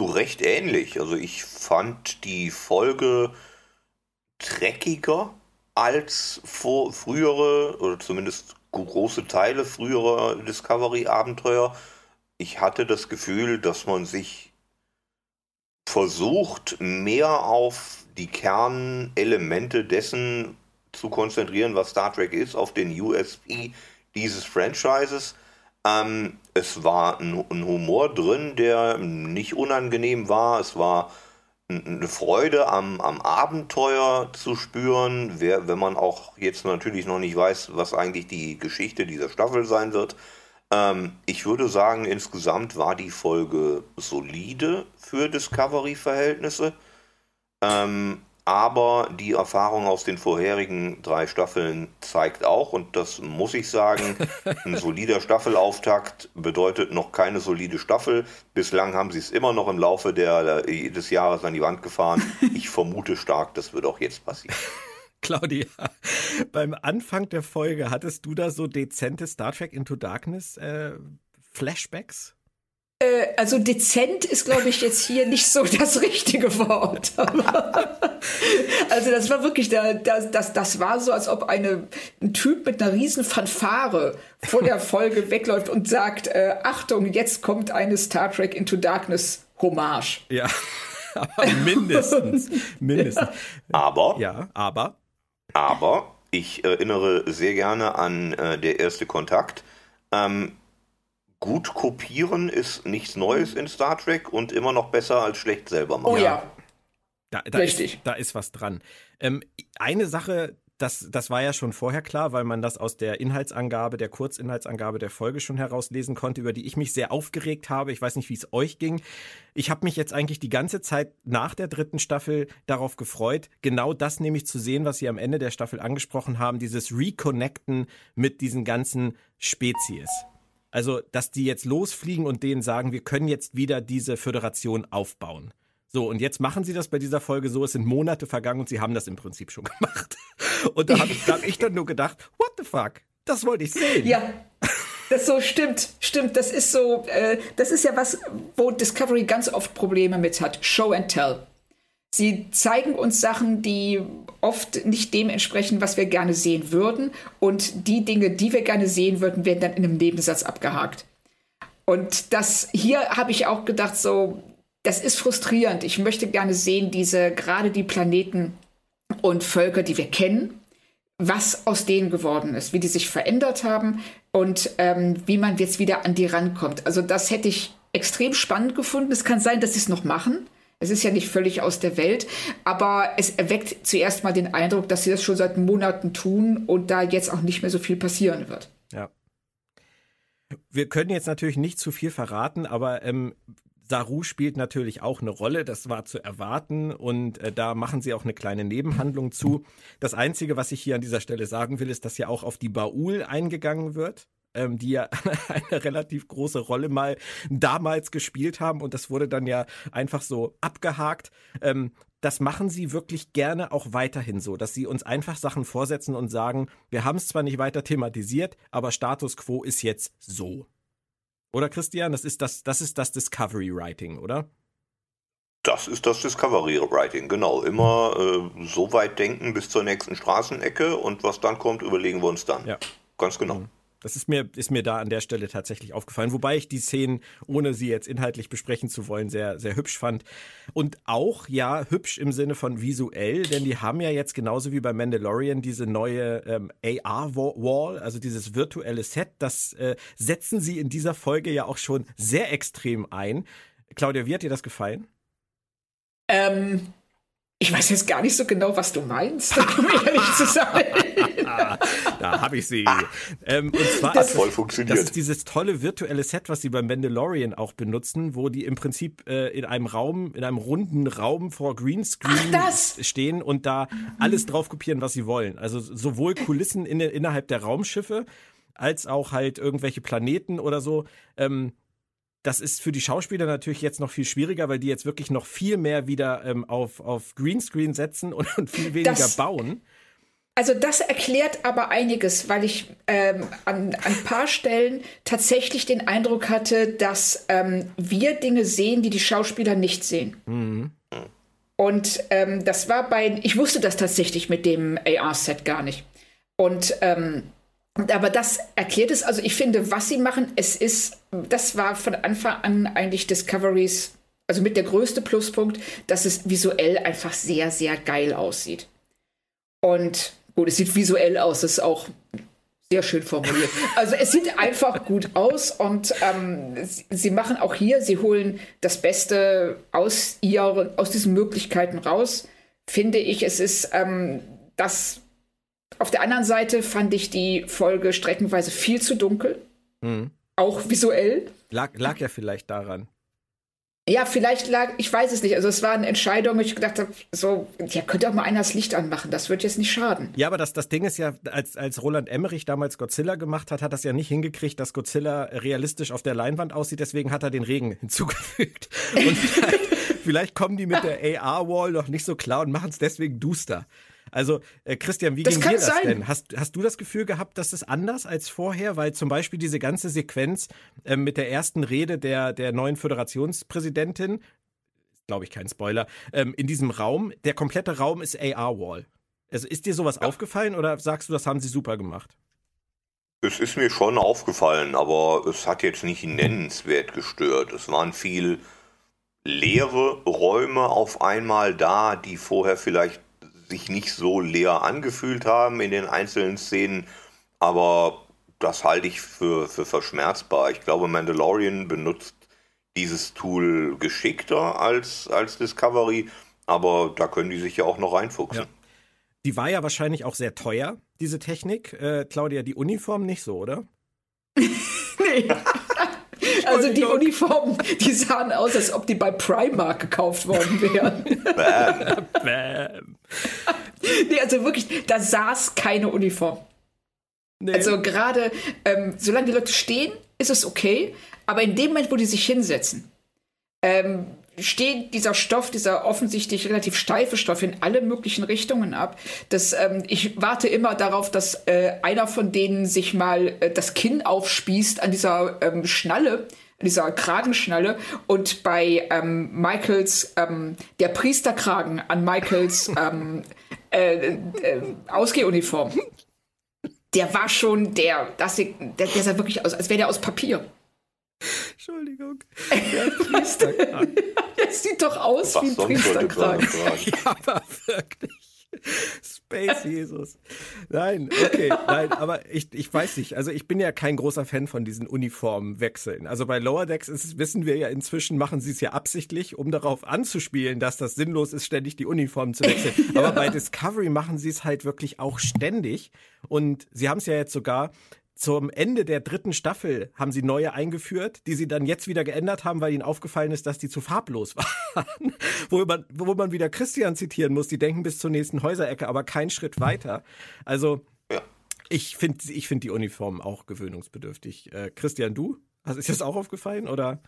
Speaker 4: Recht ähnlich. Also ich fand die Folge dreckiger als vor frühere oder zumindest große Teile früherer Discovery-Abenteuer. Ich hatte das Gefühl, dass man sich versucht, mehr auf die Kernelemente dessen zu konzentrieren, was Star Trek ist, auf den USP dieses Franchises. Ähm, es war ein, ein, Humor drin, der nicht unangenehm war. Es war eine Freude am, am Abenteuer zu spüren, wer, wenn man auch jetzt natürlich noch nicht weiß, was eigentlich die Geschichte dieser Staffel sein wird. Ähm, ich würde sagen, insgesamt war die Folge solide für Discovery-Verhältnisse. Ähm, aber die Erfahrung aus den vorherigen drei Staffeln zeigt auch, und das muss ich sagen, (laughs) ein solider Staffelauftakt bedeutet noch keine solide Staffel. Bislang haben sie es immer noch im Laufe der, des Jahres an die Wand gefahren. Ich (laughs) vermute stark, das wird auch jetzt passieren.
Speaker 2: Claudia, (laughs) beim Anfang der Folge hattest du da so dezente Star Trek Into Darkness äh, Flashbacks?
Speaker 3: Äh, also dezent ist, glaube ich, jetzt hier nicht so (laughs) das richtige Wort. (laughs) also das war wirklich, da, das, das, das war so, als ob eine, ein Typ mit einer riesen Fanfare vor der (laughs) Folge wegläuft und sagt, äh, Achtung, jetzt kommt eine Star Trek Into Darkness Hommage.
Speaker 2: Ja, aber mindestens. mindestens.
Speaker 4: Aber.
Speaker 2: Ja, aber.
Speaker 4: Aber ich erinnere sehr gerne an äh, der erste Kontakt. Ähm, gut kopieren ist nichts Neues in Star Trek und immer noch besser als schlecht selber machen.
Speaker 3: Oh ja.
Speaker 2: Da, da Richtig. Ist, da ist was dran. Ähm, eine Sache, das, das war ja schon vorher klar, weil man das aus der Inhaltsangabe, der Kurzinhaltsangabe der Folge schon herauslesen konnte, über die ich mich sehr aufgeregt habe. Ich weiß nicht, wie es euch ging. Ich habe mich jetzt eigentlich die ganze Zeit nach der dritten Staffel darauf gefreut, genau das nämlich zu sehen, was Sie am Ende der Staffel angesprochen haben, dieses Reconnecten mit diesen ganzen Spezies. Also, dass die jetzt losfliegen und denen sagen, wir können jetzt wieder diese Föderation aufbauen. So, und jetzt machen sie das bei dieser Folge so, es sind Monate vergangen und sie haben das im Prinzip schon (laughs) gemacht. Und da habe ich, hab ich dann nur gedacht, what the fuck? Das wollte ich sehen.
Speaker 3: Ja. Das so stimmt, stimmt. Das ist so, äh, das ist ja was, wo Discovery ganz oft Probleme mit hat. Show and tell. Sie zeigen uns Sachen, die oft nicht dem entsprechen, was wir gerne sehen würden. Und die Dinge, die wir gerne sehen würden, werden dann in einem Nebensatz abgehakt. Und das hier habe ich auch gedacht, so, das ist frustrierend. Ich möchte gerne sehen, diese, gerade die Planeten und Völker, die wir kennen, was aus denen geworden ist, wie die sich verändert haben und ähm, wie man jetzt wieder an die rankommt. Also das hätte ich extrem spannend gefunden. Es kann sein, dass sie es noch machen. Es ist ja nicht völlig aus der Welt, aber es erweckt zuerst mal den Eindruck, dass sie das schon seit Monaten tun und da jetzt auch nicht mehr so viel passieren wird.
Speaker 2: Ja. Wir können jetzt natürlich nicht zu viel verraten, aber ähm, Saru spielt natürlich auch eine Rolle, das war zu erwarten und äh, da machen sie auch eine kleine Nebenhandlung zu. Das Einzige, was ich hier an dieser Stelle sagen will, ist, dass ja auch auf die Baul eingegangen wird ähm, die ja (laughs) eine relativ große Rolle mal damals gespielt haben und das wurde dann ja einfach so abgehakt. Ähm, das machen sie wirklich gerne auch weiterhin so, dass sie uns einfach Sachen vorsetzen und sagen, wir haben es zwar nicht weiter thematisiert, aber Status quo ist jetzt so. Oder Christian, das ist das, das ist das Discovery Writing, oder?
Speaker 4: Das ist das Discovery Writing, genau. Immer äh, so weit denken bis zur nächsten Straßenecke und was dann kommt, überlegen wir uns dann. Ja. Ganz genau. Mhm.
Speaker 2: Das ist mir, ist mir da an der Stelle tatsächlich aufgefallen, wobei ich die Szenen, ohne sie jetzt inhaltlich besprechen zu wollen, sehr, sehr hübsch fand. Und auch, ja, hübsch im Sinne von visuell, denn die haben ja jetzt genauso wie bei Mandalorian diese neue ähm, AR-Wall, also dieses virtuelle Set, das äh, setzen sie in dieser Folge ja auch schon sehr extrem ein. Claudia, wie hat dir das gefallen?
Speaker 3: Ähm, ich weiß jetzt gar nicht so genau, was du meinst, um ehrlich zu sein. (laughs) (laughs)
Speaker 2: da habe ich sie. Ähm, und zwar
Speaker 4: das, ist, voll funktioniert.
Speaker 2: das ist dieses tolle virtuelle Set, was sie beim Mandalorian auch benutzen, wo die im Prinzip äh, in einem Raum, in einem runden Raum vor Greenscreen stehen und da alles drauf kopieren, was sie wollen. Also sowohl Kulissen in, innerhalb der Raumschiffe als auch halt irgendwelche Planeten oder so. Ähm, das ist für die Schauspieler natürlich jetzt noch viel schwieriger, weil die jetzt wirklich noch viel mehr wieder ähm, auf, auf Greenscreen setzen und, und viel weniger das, bauen.
Speaker 3: Also das erklärt aber einiges, weil ich ähm, an, ein paar Stellen tatsächlich den Eindruck hatte, dass ähm, wir Dinge sehen, die die Schauspieler nicht sehen. Mhm. Und ähm, das war bei, ich wusste das tatsächlich mit dem AR-Set gar nicht. Und ähm, aber das erklärt es. Also ich finde, was sie machen, es ist, das war von Anfang an eigentlich Discoveries, also mit der größte Pluspunkt, dass es visuell einfach sehr, sehr geil aussieht. Und Gut, es sieht visuell aus, das ist auch sehr schön formuliert. Also es sieht einfach gut aus und ähm, sie, machen auch hier, sie holen das Beste aus ihr, aus diesen Möglichkeiten raus. Finde ich, es ist ähm, das. Auf der anderen Seite fand ich die Folge streckenweise viel zu dunkel. Mhm. Auch visuell.
Speaker 2: Lag, lag ja vielleicht daran.
Speaker 3: Ja, vielleicht lag, ich weiß es nicht. Also es war eine Entscheidung, wo ich gedacht habe, so, ja, könnte auch mal einer das Licht anmachen, das wird jetzt nicht schaden.
Speaker 2: Ja, aber das, das Ding ist ja, als, als Roland Emmerich damals Godzilla gemacht hat, hat das ja nicht hingekriegt, dass Godzilla realistisch auf der Leinwand aussieht, deswegen hat er den Regen (laughs) hinzugefügt. Und (laughs) vielleicht, vielleicht kommen die mit der AR-Wall noch nicht so klar und machen es deswegen duster. Also, äh, Christian, wie das ging dir das sein. denn? Hast, hast du das Gefühl gehabt, dass es anders als vorher? Weil zum Beispiel diese ganze Sequenz äh, mit der ersten Rede der, der neuen Föderationspräsidentin, glaube ich kein Spoiler, ähm, in diesem Raum, der komplette Raum ist AR-Wall. Also ist dir sowas ja. aufgefallen oder sagst du, das haben sie super gemacht?
Speaker 4: Es ist mir schon aufgefallen, aber es hat jetzt nicht nennenswert gestört. Es waren viel leere Räume auf einmal da, die vorher vielleicht sich nicht so leer angefühlt haben in den einzelnen Szenen, aber das halte ich für, für verschmerzbar. Ich glaube, Mandalorian benutzt dieses Tool geschickter als, als Discovery, aber da können die sich ja auch noch reinfuchsen. Ja.
Speaker 2: Die war ja wahrscheinlich auch sehr teuer, diese Technik. Äh, Claudia, die Uniform nicht so, oder? (laughs)
Speaker 3: nee. Also die Uniformen, die sahen aus, als ob die bei Primark gekauft worden wären. Bam. (laughs) Bam. nee, also wirklich, da saß keine Uniform. Nee. Also gerade, ähm, solange die Leute stehen, ist es okay. Aber in dem Moment, wo die sich hinsetzen, ähm, steht dieser Stoff, dieser offensichtlich relativ steife Stoff in alle möglichen Richtungen ab. Das, ähm, ich warte immer darauf, dass äh, einer von denen sich mal äh, das Kinn aufspießt an dieser ähm, Schnalle, an dieser Kragenschnalle und bei ähm, Michaels, ähm, der Priesterkragen an Michaels (laughs) ähm, äh, äh, Ausgehuniform. Der war schon der, das, der, der sah wirklich aus, als wäre der aus Papier.
Speaker 2: Entschuldigung.
Speaker 3: Der Priesterkragen. Das sieht doch aus Was wie ein Priesterkragen.
Speaker 2: Ja, aber wirklich. Space Jesus. Nein, okay, nein, aber ich, ich weiß nicht. Also ich bin ja kein großer Fan von diesen Uniformwechseln. Also bei Lower Decks ist, wissen wir ja inzwischen, machen sie es ja absichtlich, um darauf anzuspielen, dass das sinnlos ist, ständig die Uniformen zu wechseln. (laughs) ja. Aber bei Discovery machen sie es halt wirklich auch ständig. Und sie haben es ja jetzt sogar zum Ende der dritten Staffel haben sie neue eingeführt, die sie dann jetzt wieder geändert haben, weil ihnen aufgefallen ist, dass die zu farblos (laughs) waren. wo, man, wo man wieder Christian zitieren muss, die denken bis zur nächsten Häuserecke, aber keinen Schritt weiter. Also ich finde ich find die Uniformen auch gewöhnungsbedürftig. Äh, Christian, du? Ist dir das auch aufgefallen oder?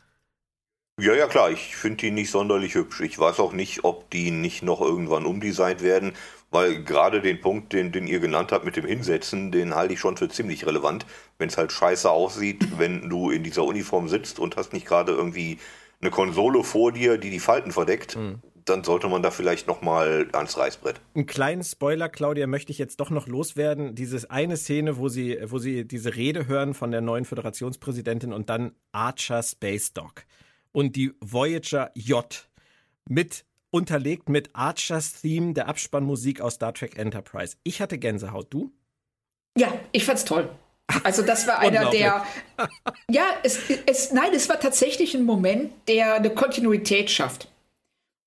Speaker 4: Ja, ja, klar. Ich finde die nicht sonderlich hübsch. Ich weiß auch nicht, ob die nicht noch irgendwann umdesignt werden, weil gerade den Punkt, den, den ihr genannt habt mit dem Hinsetzen, den halte ich schon für ziemlich relevant. Wenn es halt scheiße aussieht, (clears throat) wenn du in dieser Uniform sitzt und hast nicht gerade irgendwie eine Konsole vor dir, die die Falten verdeckt, mhm. dann sollte man da vielleicht noch mal ans Reißbrett.
Speaker 2: Ein kleinen Spoiler, Claudia, möchte ich jetzt doch noch loswerden. Diese eine Szene, wo sie, wo sie diese Rede hören von der neuen Föderationspräsidentin und dann Archer Space Dog und die Voyager J mit unterlegt mit Archers Theme der Abspannmusik aus Star Trek Enterprise. Ich hatte Gänsehaut, du?
Speaker 3: Ja, ich fand's toll. Also das war (laughs) einer der. (laughs) Ja, es, es, nein, es war tatsächlich ein Moment, der eine Kontinuität schafft.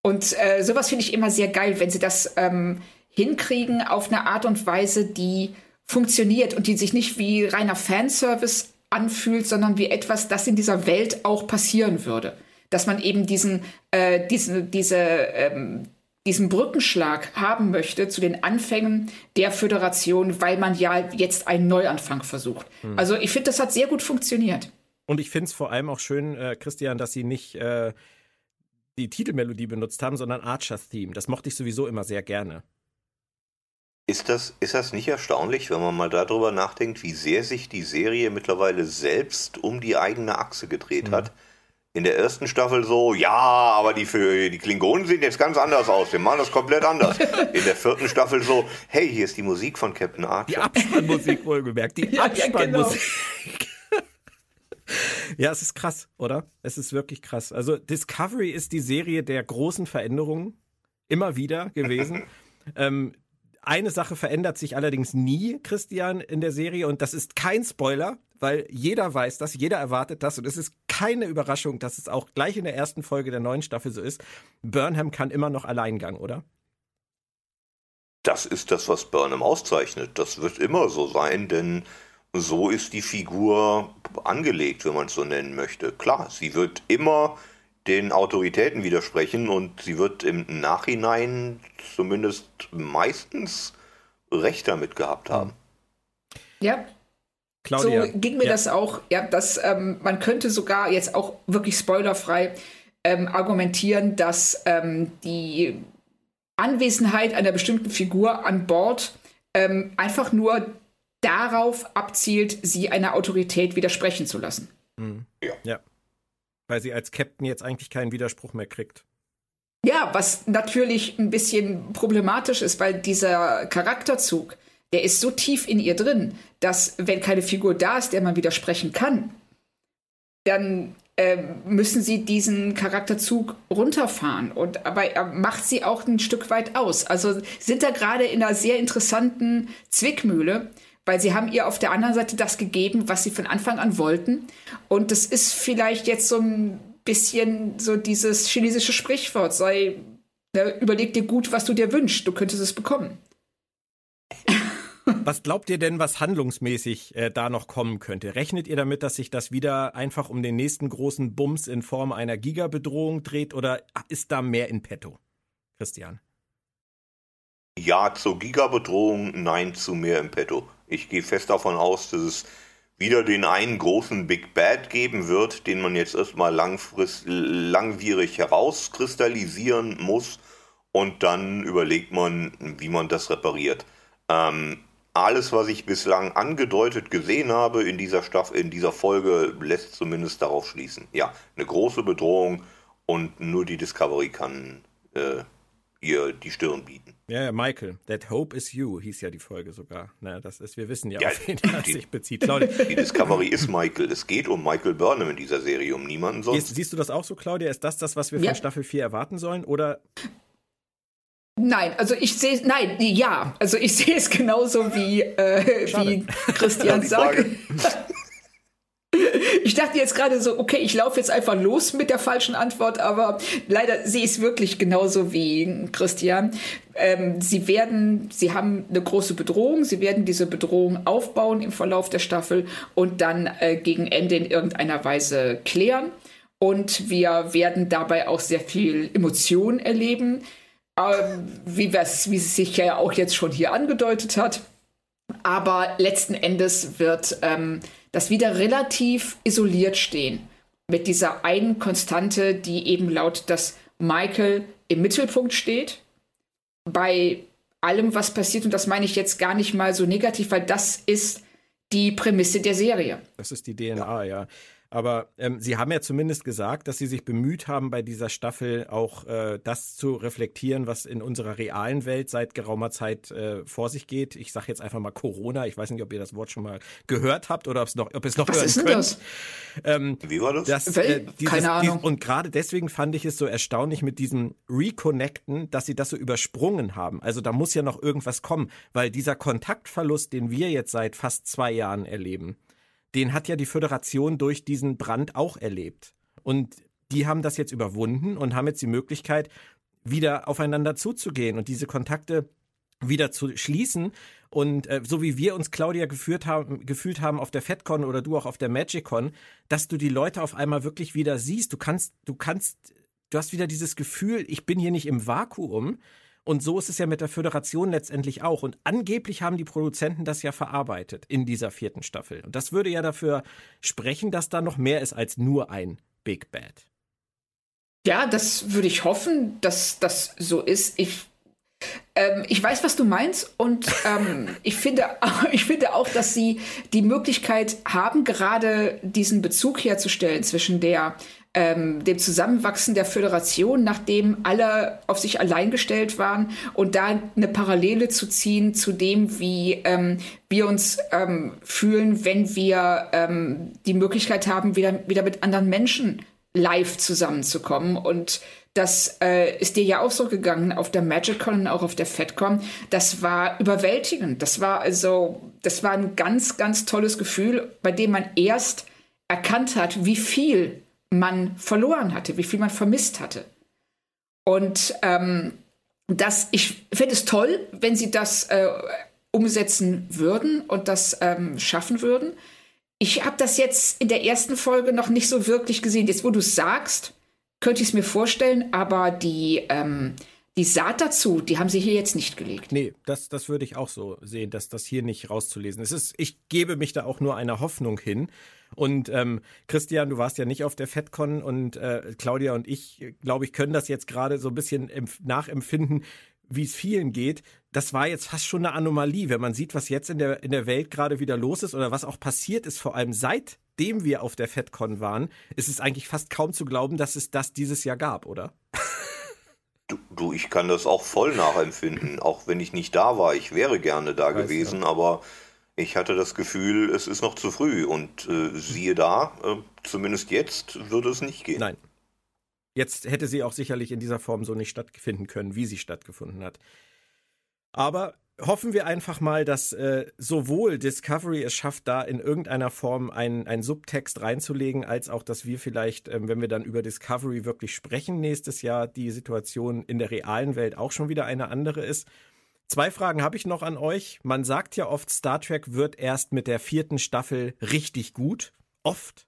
Speaker 3: Und äh, sowas finde ich immer sehr geil, wenn sie das ähm, hinkriegen auf eine Art und Weise, die funktioniert und die sich nicht wie reiner Fanservice anfühlt, sondern wie etwas, das in dieser Welt auch passieren würde. Dass man eben diesen, äh, diesen, diese, ähm, diesen Brückenschlag haben möchte zu den Anfängen der Föderation, weil man ja jetzt einen Neuanfang versucht. Hm. Also ich finde, das hat sehr gut funktioniert.
Speaker 2: Und ich finde es vor allem auch schön, äh, Christian, dass sie nicht äh, die Titelmelodie benutzt haben, sondern Archers Theme. Das mochte ich sowieso immer sehr gerne.
Speaker 4: Ist das, ist das nicht erstaunlich, wenn man mal darüber nachdenkt, wie sehr sich die Serie mittlerweile selbst um die eigene Achse gedreht mhm. hat? In der ersten Staffel so, ja, aber die, für, die Klingonen sehen jetzt ganz anders aus. Wir machen das komplett anders. (laughs) In der vierten Staffel so, hey, hier ist die Musik von Captain Archer.
Speaker 2: Die Abspannmusik (laughs) wohlgemerkt. Die ja, Abspannmusik. Ja, genau. (laughs) ja, es ist krass, oder? Es ist wirklich krass. Also Discovery ist die Serie der großen Veränderungen immer wieder gewesen. ähm, eine Sache verändert sich allerdings nie, Christian, in der Serie und das ist kein Spoiler, weil jeder weiß das, jeder erwartet das und es ist keine Überraschung, dass es auch gleich in der ersten Folge der neuen Staffel so ist. Burnham kann immer noch Alleingang, oder?
Speaker 4: Das ist das, was Burnham auszeichnet. Das wird immer so sein, denn so ist die Figur angelegt, wenn man es so nennen möchte. Klar, sie wird immer den Autoritäten widersprechen und sie wird im Nachhinein zumindest meistens recht damit gehabt haben.
Speaker 3: Ja. Claudia. So ging mir ja. das auch, ja, dass ähm, man könnte sogar jetzt auch wirklich spoilerfrei ähm, argumentieren, dass ähm, die Anwesenheit einer bestimmten Figur an Bord ähm, einfach nur darauf abzielt, sie einer Autorität widersprechen zu lassen.
Speaker 2: Mhm. Ja. ja weil sie als Captain jetzt eigentlich keinen Widerspruch mehr kriegt.
Speaker 3: Ja, was natürlich ein bisschen problematisch ist, weil dieser Charakterzug, der ist so tief in ihr drin, dass wenn keine Figur da ist, der man widersprechen kann, dann äh, müssen sie diesen Charakterzug runterfahren. Und aber er macht sie auch ein Stück weit aus. Also sind da gerade in einer sehr interessanten Zwickmühle, weil sie haben ihr auf der anderen Seite das gegeben, was sie von Anfang an wollten. Und das ist vielleicht jetzt so ein bisschen so dieses chinesische Sprichwort, sei, ne, überleg dir gut, was du dir wünschst, du könntest es bekommen. (laughs)
Speaker 2: Was glaubt ihr denn, was handlungsmäßig äh, da noch kommen könnte? Rechnet ihr damit, dass sich das wieder einfach um den nächsten großen Bums in Form einer Gigabedrohung dreht oder ist da mehr in petto? Christian.
Speaker 4: Ja zur Gigabedrohung, nein zu mehr im petto. Ich gehe fest davon aus, dass es wieder den einen großen Big Bad geben wird, den man jetzt erstmal langwierig herauskristallisieren muss und dann überlegt man, wie man das repariert. Ähm, alles, was ich bislang angedeutet gesehen habe in dieser Staffel, in dieser Folge, lässt zumindest darauf schließen. Ja, eine große Bedrohung und nur die Discovery kann äh, ihr die Stirn bieten.
Speaker 2: Ja, Michael, That Hope is You hieß ja die Folge sogar. Na, das ist, wir wissen ja, ja auf wen er sich bezieht.
Speaker 4: Claudia. (laughs) Die Discovery ist Michael. Es geht um Michael Burnham in dieser Serie, um niemanden sonst.
Speaker 2: Siehst, siehst du das auch so, Claudia? Ist das das, was wir ja. von Staffel 4 erwarten sollen? Oder
Speaker 3: Nein, also ich sehe, nein, ja, also ich (laughs) sehe es genauso wie, äh, wie Christian sagt. (laughs) (laughs) Ich dachte jetzt gerade so, okay, ich laufe jetzt einfach los mit der falschen Antwort, aber leider sehe ich es wirklich genauso wie Christian. Ähm, sie werden, sie haben eine große Bedrohung, sie werden diese Bedrohung aufbauen im Verlauf der Staffel und dann äh, gegen Ende in irgendeiner Weise klären. Und wir werden dabei auch sehr viel Emotion erleben, ähm, wie, wie es sich ja auch jetzt schon hier angedeutet hat. Aber letzten Endes wird ähm, das wieder relativ isoliert stehen. Mit dieser einen Konstante, die eben laut, dass Michael im Mittelpunkt steht. Bei allem, was passiert, und das meine ich jetzt gar nicht mal so negativ, weil das ist die Prämisse der Serie.
Speaker 2: Das ist die DNA, ja. ja. Aber ähm, Sie haben ja zumindest gesagt, dass Sie sich bemüht haben, bei dieser Staffel auch äh, das zu reflektieren, was in unserer realen Welt seit geraumer Zeit äh, vor sich geht. Ich sage jetzt einfach mal Corona. Ich weiß nicht, ob ihr das Wort schon mal gehört habt oder noch, ob es noch was hören ist denn könnt. Das?
Speaker 4: Ähm, Wie war das? das
Speaker 2: äh, dieses, Keine Ahnung. Dieses, und gerade deswegen fand ich es so erstaunlich mit diesem Reconnecten, dass Sie das so übersprungen haben. Also da muss ja noch irgendwas kommen, weil dieser Kontaktverlust, den wir jetzt seit fast zwei Jahren erleben, den hat ja die Föderation durch diesen Brand auch erlebt. Und die haben das jetzt überwunden und haben jetzt die Möglichkeit, wieder aufeinander zuzugehen und diese Kontakte wieder zu schließen. Und äh, so wie wir uns, Claudia, geführt haben, gefühlt haben auf der FedCon oder du auch auf der MagicCon, dass du die Leute auf einmal wirklich wieder siehst. Du kannst, du kannst, du hast wieder dieses Gefühl, ich bin hier nicht im Vakuum, und so ist es ja mit der Föderation letztendlich auch. Und angeblich haben die Produzenten das ja verarbeitet in dieser vierten Staffel. Und das würde ja dafür sprechen, dass da noch mehr ist als nur ein Big Bad.
Speaker 3: Ja, das würde ich hoffen, dass das so ist. Ich ähm, ich weiß, was du meinst und ähm, (laughs) ich, finde, (laughs) ich finde auch, dass sie die Möglichkeit haben, gerade diesen Bezug herzustellen zwischen der ähm, dem Zusammenwachsen der Föderation, nachdem alle auf sich allein gestellt waren und da eine Parallele zu ziehen zu dem, wie ähm, wir uns ähm, fühlen, wenn wir ähm, die Möglichkeit haben, wieder, wieder mit anderen Menschen live zusammenzukommen. Und das äh, ist dir ja auch so gegangen auf der MagicCon und auch auf der FedCon. Das war überwältigend. Das war also, das war ein ganz, ganz tolles Gefühl, bei dem man erst erkannt hat, wie viel man verloren hatte, wie viel man vermisst hatte. Und ähm, das, ich finde es toll, wenn sie das äh, umsetzen würden und das ähm, schaffen würden. Ich habe das jetzt in der ersten Folge noch nicht so wirklich gesehen. Jetzt, wo du es sagst, könnte ich es mir vorstellen, aber die, ähm, die Saat dazu, die haben sie hier jetzt nicht gelegt.
Speaker 2: Nee, das, das würde ich auch so sehen, dass das hier nicht rauszulesen ist. ist. Ich gebe mich da auch nur einer Hoffnung hin. Und ähm, Christian, du warst ja nicht auf der FedCon und äh, Claudia und ich, glaube ich, können das jetzt gerade so ein bisschen nachempfinden, wie es vielen geht. Das war jetzt fast schon eine Anomalie, wenn man sieht, was jetzt in der, in der Welt gerade wieder los ist oder was auch passiert ist, vor allem seitdem wir auf der FedCon waren, ist es eigentlich fast kaum zu glauben, dass es das dieses Jahr gab, oder? (laughs)
Speaker 4: Du, du, ich kann das auch voll nachempfinden, auch wenn ich nicht da war. Ich wäre gerne da Weiß gewesen, ja. aber ich hatte das Gefühl, es ist noch zu früh und äh, siehe da, äh, zumindest jetzt würde es nicht gehen.
Speaker 2: Nein. Jetzt hätte sie auch sicherlich in dieser Form so nicht stattfinden können, wie sie stattgefunden hat. Aber hoffen wir einfach mal, dass äh, sowohl Discovery es schafft, da in irgendeiner Form einen, Subtext reinzulegen, als auch, dass wir vielleicht, ähm, wenn wir dann über Discovery wirklich sprechen nächstes Jahr, die Situation in der realen Welt auch schon wieder eine andere ist. Zwei Fragen habe ich noch an euch. Man sagt ja oft, Star Trek wird erst mit der vierten Staffel richtig gut. Oft.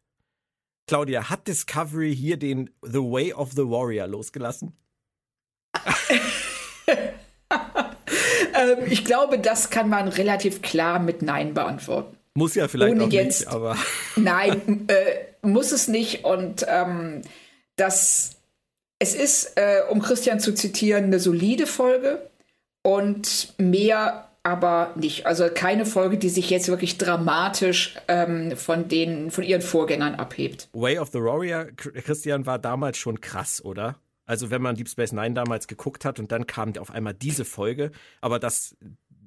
Speaker 2: Claudia, hat Discovery hier den The Way of the Warrior losgelassen? (laughs)
Speaker 3: ähm, ich glaube, das kann man relativ klar mit Nein beantworten.
Speaker 2: Muss ja vielleicht Ohne auch jetzt, nicht, aber. (laughs)
Speaker 3: Nein, äh, muss es nicht. Und ähm, das, es ist, äh, um Christian zu zitieren, eine solide Folge und mehr aber nicht. Also keine Folge, die sich jetzt wirklich dramatisch ähm, von den von ihren Vorgängern abhebt.
Speaker 2: Way of the Warrior, Christian, war damals schon krass, oder? Also wenn man Deep Space Nine damals geguckt hat und dann kam auf einmal diese Folge, aber das,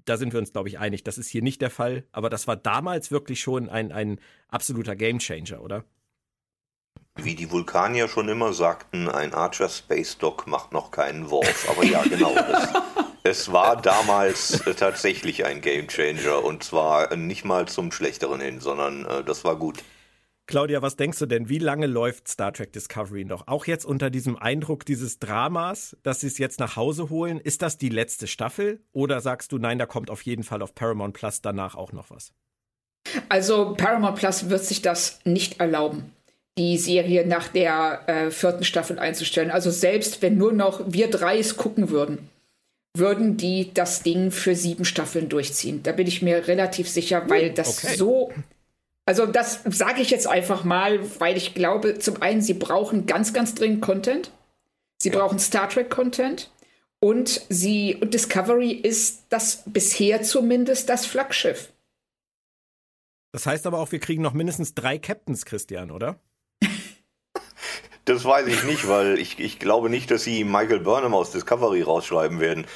Speaker 2: da sind wir uns, glaube ich, einig. Das ist hier nicht der Fall, aber das war damals wirklich schon ein, ein absoluter Gamechanger, oder?
Speaker 4: Wie die Vulkanier schon immer sagten, ein Archer Space Dock macht noch keinen Wurf. Aber ja, genau. Das, (laughs) es war damals äh, tatsächlich ein Gamechanger und zwar nicht mal zum Schlechteren hin, sondern äh, das war gut.
Speaker 2: Claudia, was denkst du denn, wie lange läuft Star Trek Discovery noch? Auch jetzt unter diesem Eindruck dieses Dramas, dass sie es jetzt nach Hause holen, ist das die letzte Staffel? Oder sagst du, nein, da kommt auf jeden Fall auf Paramount Plus danach auch noch was?
Speaker 3: Also Paramount Plus wird sich das nicht erlauben die Serie nach der äh, vierten Staffel einzustellen. Also selbst wenn nur noch wir drei es gucken würden, würden die das Ding für sieben Staffeln durchziehen. Da bin ich mir relativ sicher, weil das okay. so. Also das sage ich jetzt einfach mal, weil ich glaube, zum einen, sie brauchen ganz, ganz dringend Content. Sie ja. brauchen Star Trek Content. Und sie und Discovery ist das bisher zumindest das Flaggschiff.
Speaker 2: Das heißt aber auch, wir kriegen noch mindestens drei Captains, Christian, oder?
Speaker 4: Das weiß ich nicht, weil ich, ich glaube nicht, dass sie Michael Burnham aus Discovery rausschreiben werden.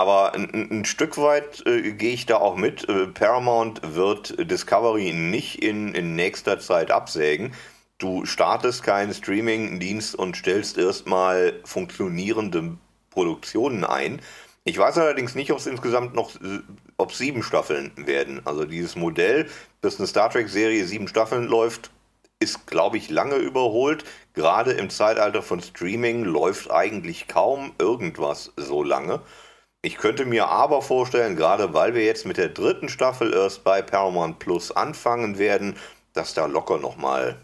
Speaker 4: Aber ein, ein Stück weit äh, gehe ich da auch mit. Äh, Paramount wird Discovery nicht in, in nächster Zeit absägen. Du startest keinen Streaming-Dienst und stellst erstmal funktionierende Produktionen ein. Ich weiß allerdings nicht, ob es insgesamt noch äh, ob sieben Staffeln werden. Also dieses Modell, dass eine Star Trek-Serie sieben Staffeln läuft, ist, glaube ich, lange überholt. Gerade im Zeitalter von Streaming läuft eigentlich kaum irgendwas so lange. Ich könnte mir aber vorstellen, gerade weil wir jetzt mit der dritten Staffel erst bei Paramount Plus anfangen werden, dass da locker nochmal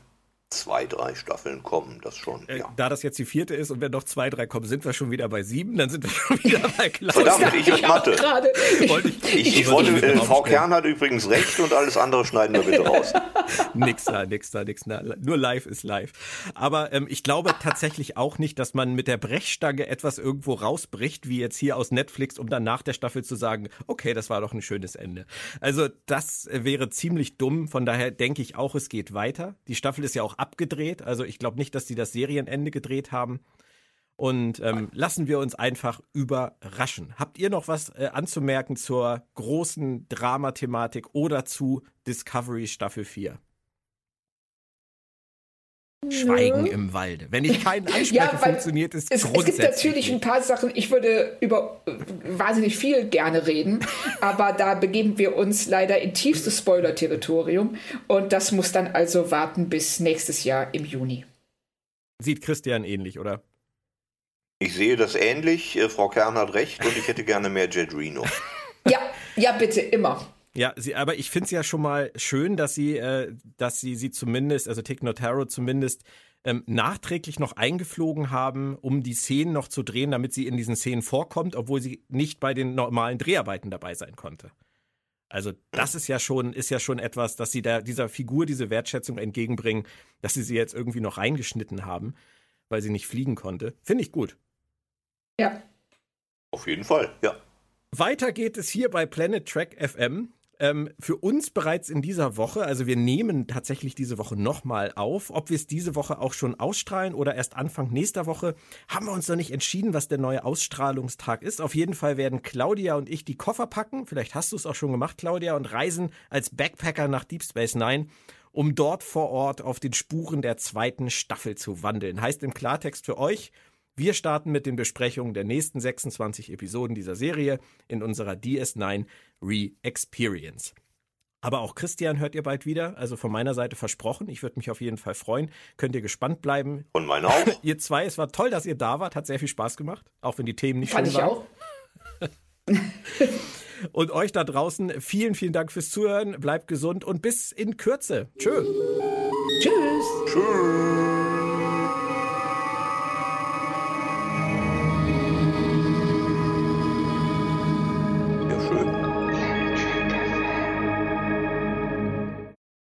Speaker 4: zwei, drei Staffeln kommen, das schon.
Speaker 2: Äh,
Speaker 4: ja.
Speaker 2: Da das jetzt die vierte ist und wenn noch zwei, drei kommen, sind wir schon wieder bei sieben, dann sind wir (laughs) schon wieder bei Klaus.
Speaker 4: Verdammt, ich und Mathe.
Speaker 3: Gerade.
Speaker 2: Wollte ich,
Speaker 4: Ich, ich wollte, äh, Frau Kern hat übrigens recht und alles andere schneiden wir bitte raus. (laughs)
Speaker 2: nix da, nix da, nix da. Nur live ist live. Aber ähm, ich glaube tatsächlich auch nicht, dass man mit der Brechstange etwas irgendwo rausbricht, wie jetzt hier aus Netflix, um dann nach der Staffel zu sagen, okay, das war doch ein schönes Ende. Also das wäre ziemlich dumm. Von daher denke ich auch, es geht weiter. Die Staffel ist ja auch abgedreht. Also ich glaube nicht, dass die das Serienende gedreht haben. Und ähm, lassen wir uns einfach überraschen. Habt ihr noch was äh, anzumerken zur großen Dramathematik oder zu Discovery Staffel 4? Schweigen im Walde. Wenn ich keinen anspreche, (laughs)
Speaker 3: Ja,
Speaker 2: funktioniert es,
Speaker 3: Es, es
Speaker 2: grundsätzlich
Speaker 3: gibt natürlich ein paar Sachen, ich würde über äh, wahnsinnig viel gerne reden, (laughs) aber da begeben wir uns leider in tiefstes Spoiler-Territorium und das muss dann also warten bis nächstes Jahr im Juni.
Speaker 2: Sieht Christian ähnlich, oder?
Speaker 4: Ich sehe das ähnlich, äh, Frau Kern hat recht und ich hätte gerne mehr Jet Reno.
Speaker 3: Ja, ja, bitte, immer.
Speaker 2: Ja, sie, aber ich finde es ja schon mal schön, dass sie, äh, dass sie sie zumindest, also Tick Notaro zumindest ähm, nachträglich noch eingeflogen haben, um die Szenen noch zu drehen, damit sie in diesen Szenen vorkommt, obwohl sie nicht bei den normalen Dreharbeiten dabei sein konnte. Also das ist ja schon, ist ja schon etwas, dass sie da dieser Figur diese Wertschätzung entgegenbringen, dass sie sie jetzt irgendwie noch reingeschnitten haben, weil sie nicht fliegen konnte. Finde ich gut.
Speaker 3: Ja.
Speaker 4: Auf jeden Fall, ja.
Speaker 2: Weiter geht es hier bei Planet Track FM. Ähm, für uns bereits in dieser Woche, also wir nehmen tatsächlich diese Woche nochmal auf. Ob wir es diese Woche auch schon ausstrahlen oder erst Anfang nächster Woche, haben wir uns noch nicht entschieden, was der neue Ausstrahlungstag ist. Auf jeden Fall werden Claudia und ich die Koffer packen. Vielleicht hast du es auch schon gemacht, Claudia, und reisen als Backpacker nach Deep Space Nine, um dort vor Ort auf den Spuren der zweiten Staffel zu wandeln. Heißt im Klartext für euch, wir starten mit den Besprechungen der nächsten 26 Episoden dieser Serie in unserer DS9 Re-Experience. Aber auch Christian hört ihr bald wieder, also von meiner Seite versprochen. Ich würde mich auf jeden Fall freuen. Könnt ihr gespannt bleiben.
Speaker 4: Und meine auch. (laughs)
Speaker 2: Ihr zwei, es war toll, dass ihr da wart, hat sehr viel Spaß gemacht, auch wenn die Themen nicht
Speaker 3: Fand
Speaker 2: schön
Speaker 3: ich
Speaker 2: waren.
Speaker 3: auch. (laughs)
Speaker 2: Und euch da draußen, vielen, vielen Dank fürs Zuhören. Bleibt gesund und bis in Kürze. Tschö.
Speaker 3: Tschüss.
Speaker 4: Tschüss.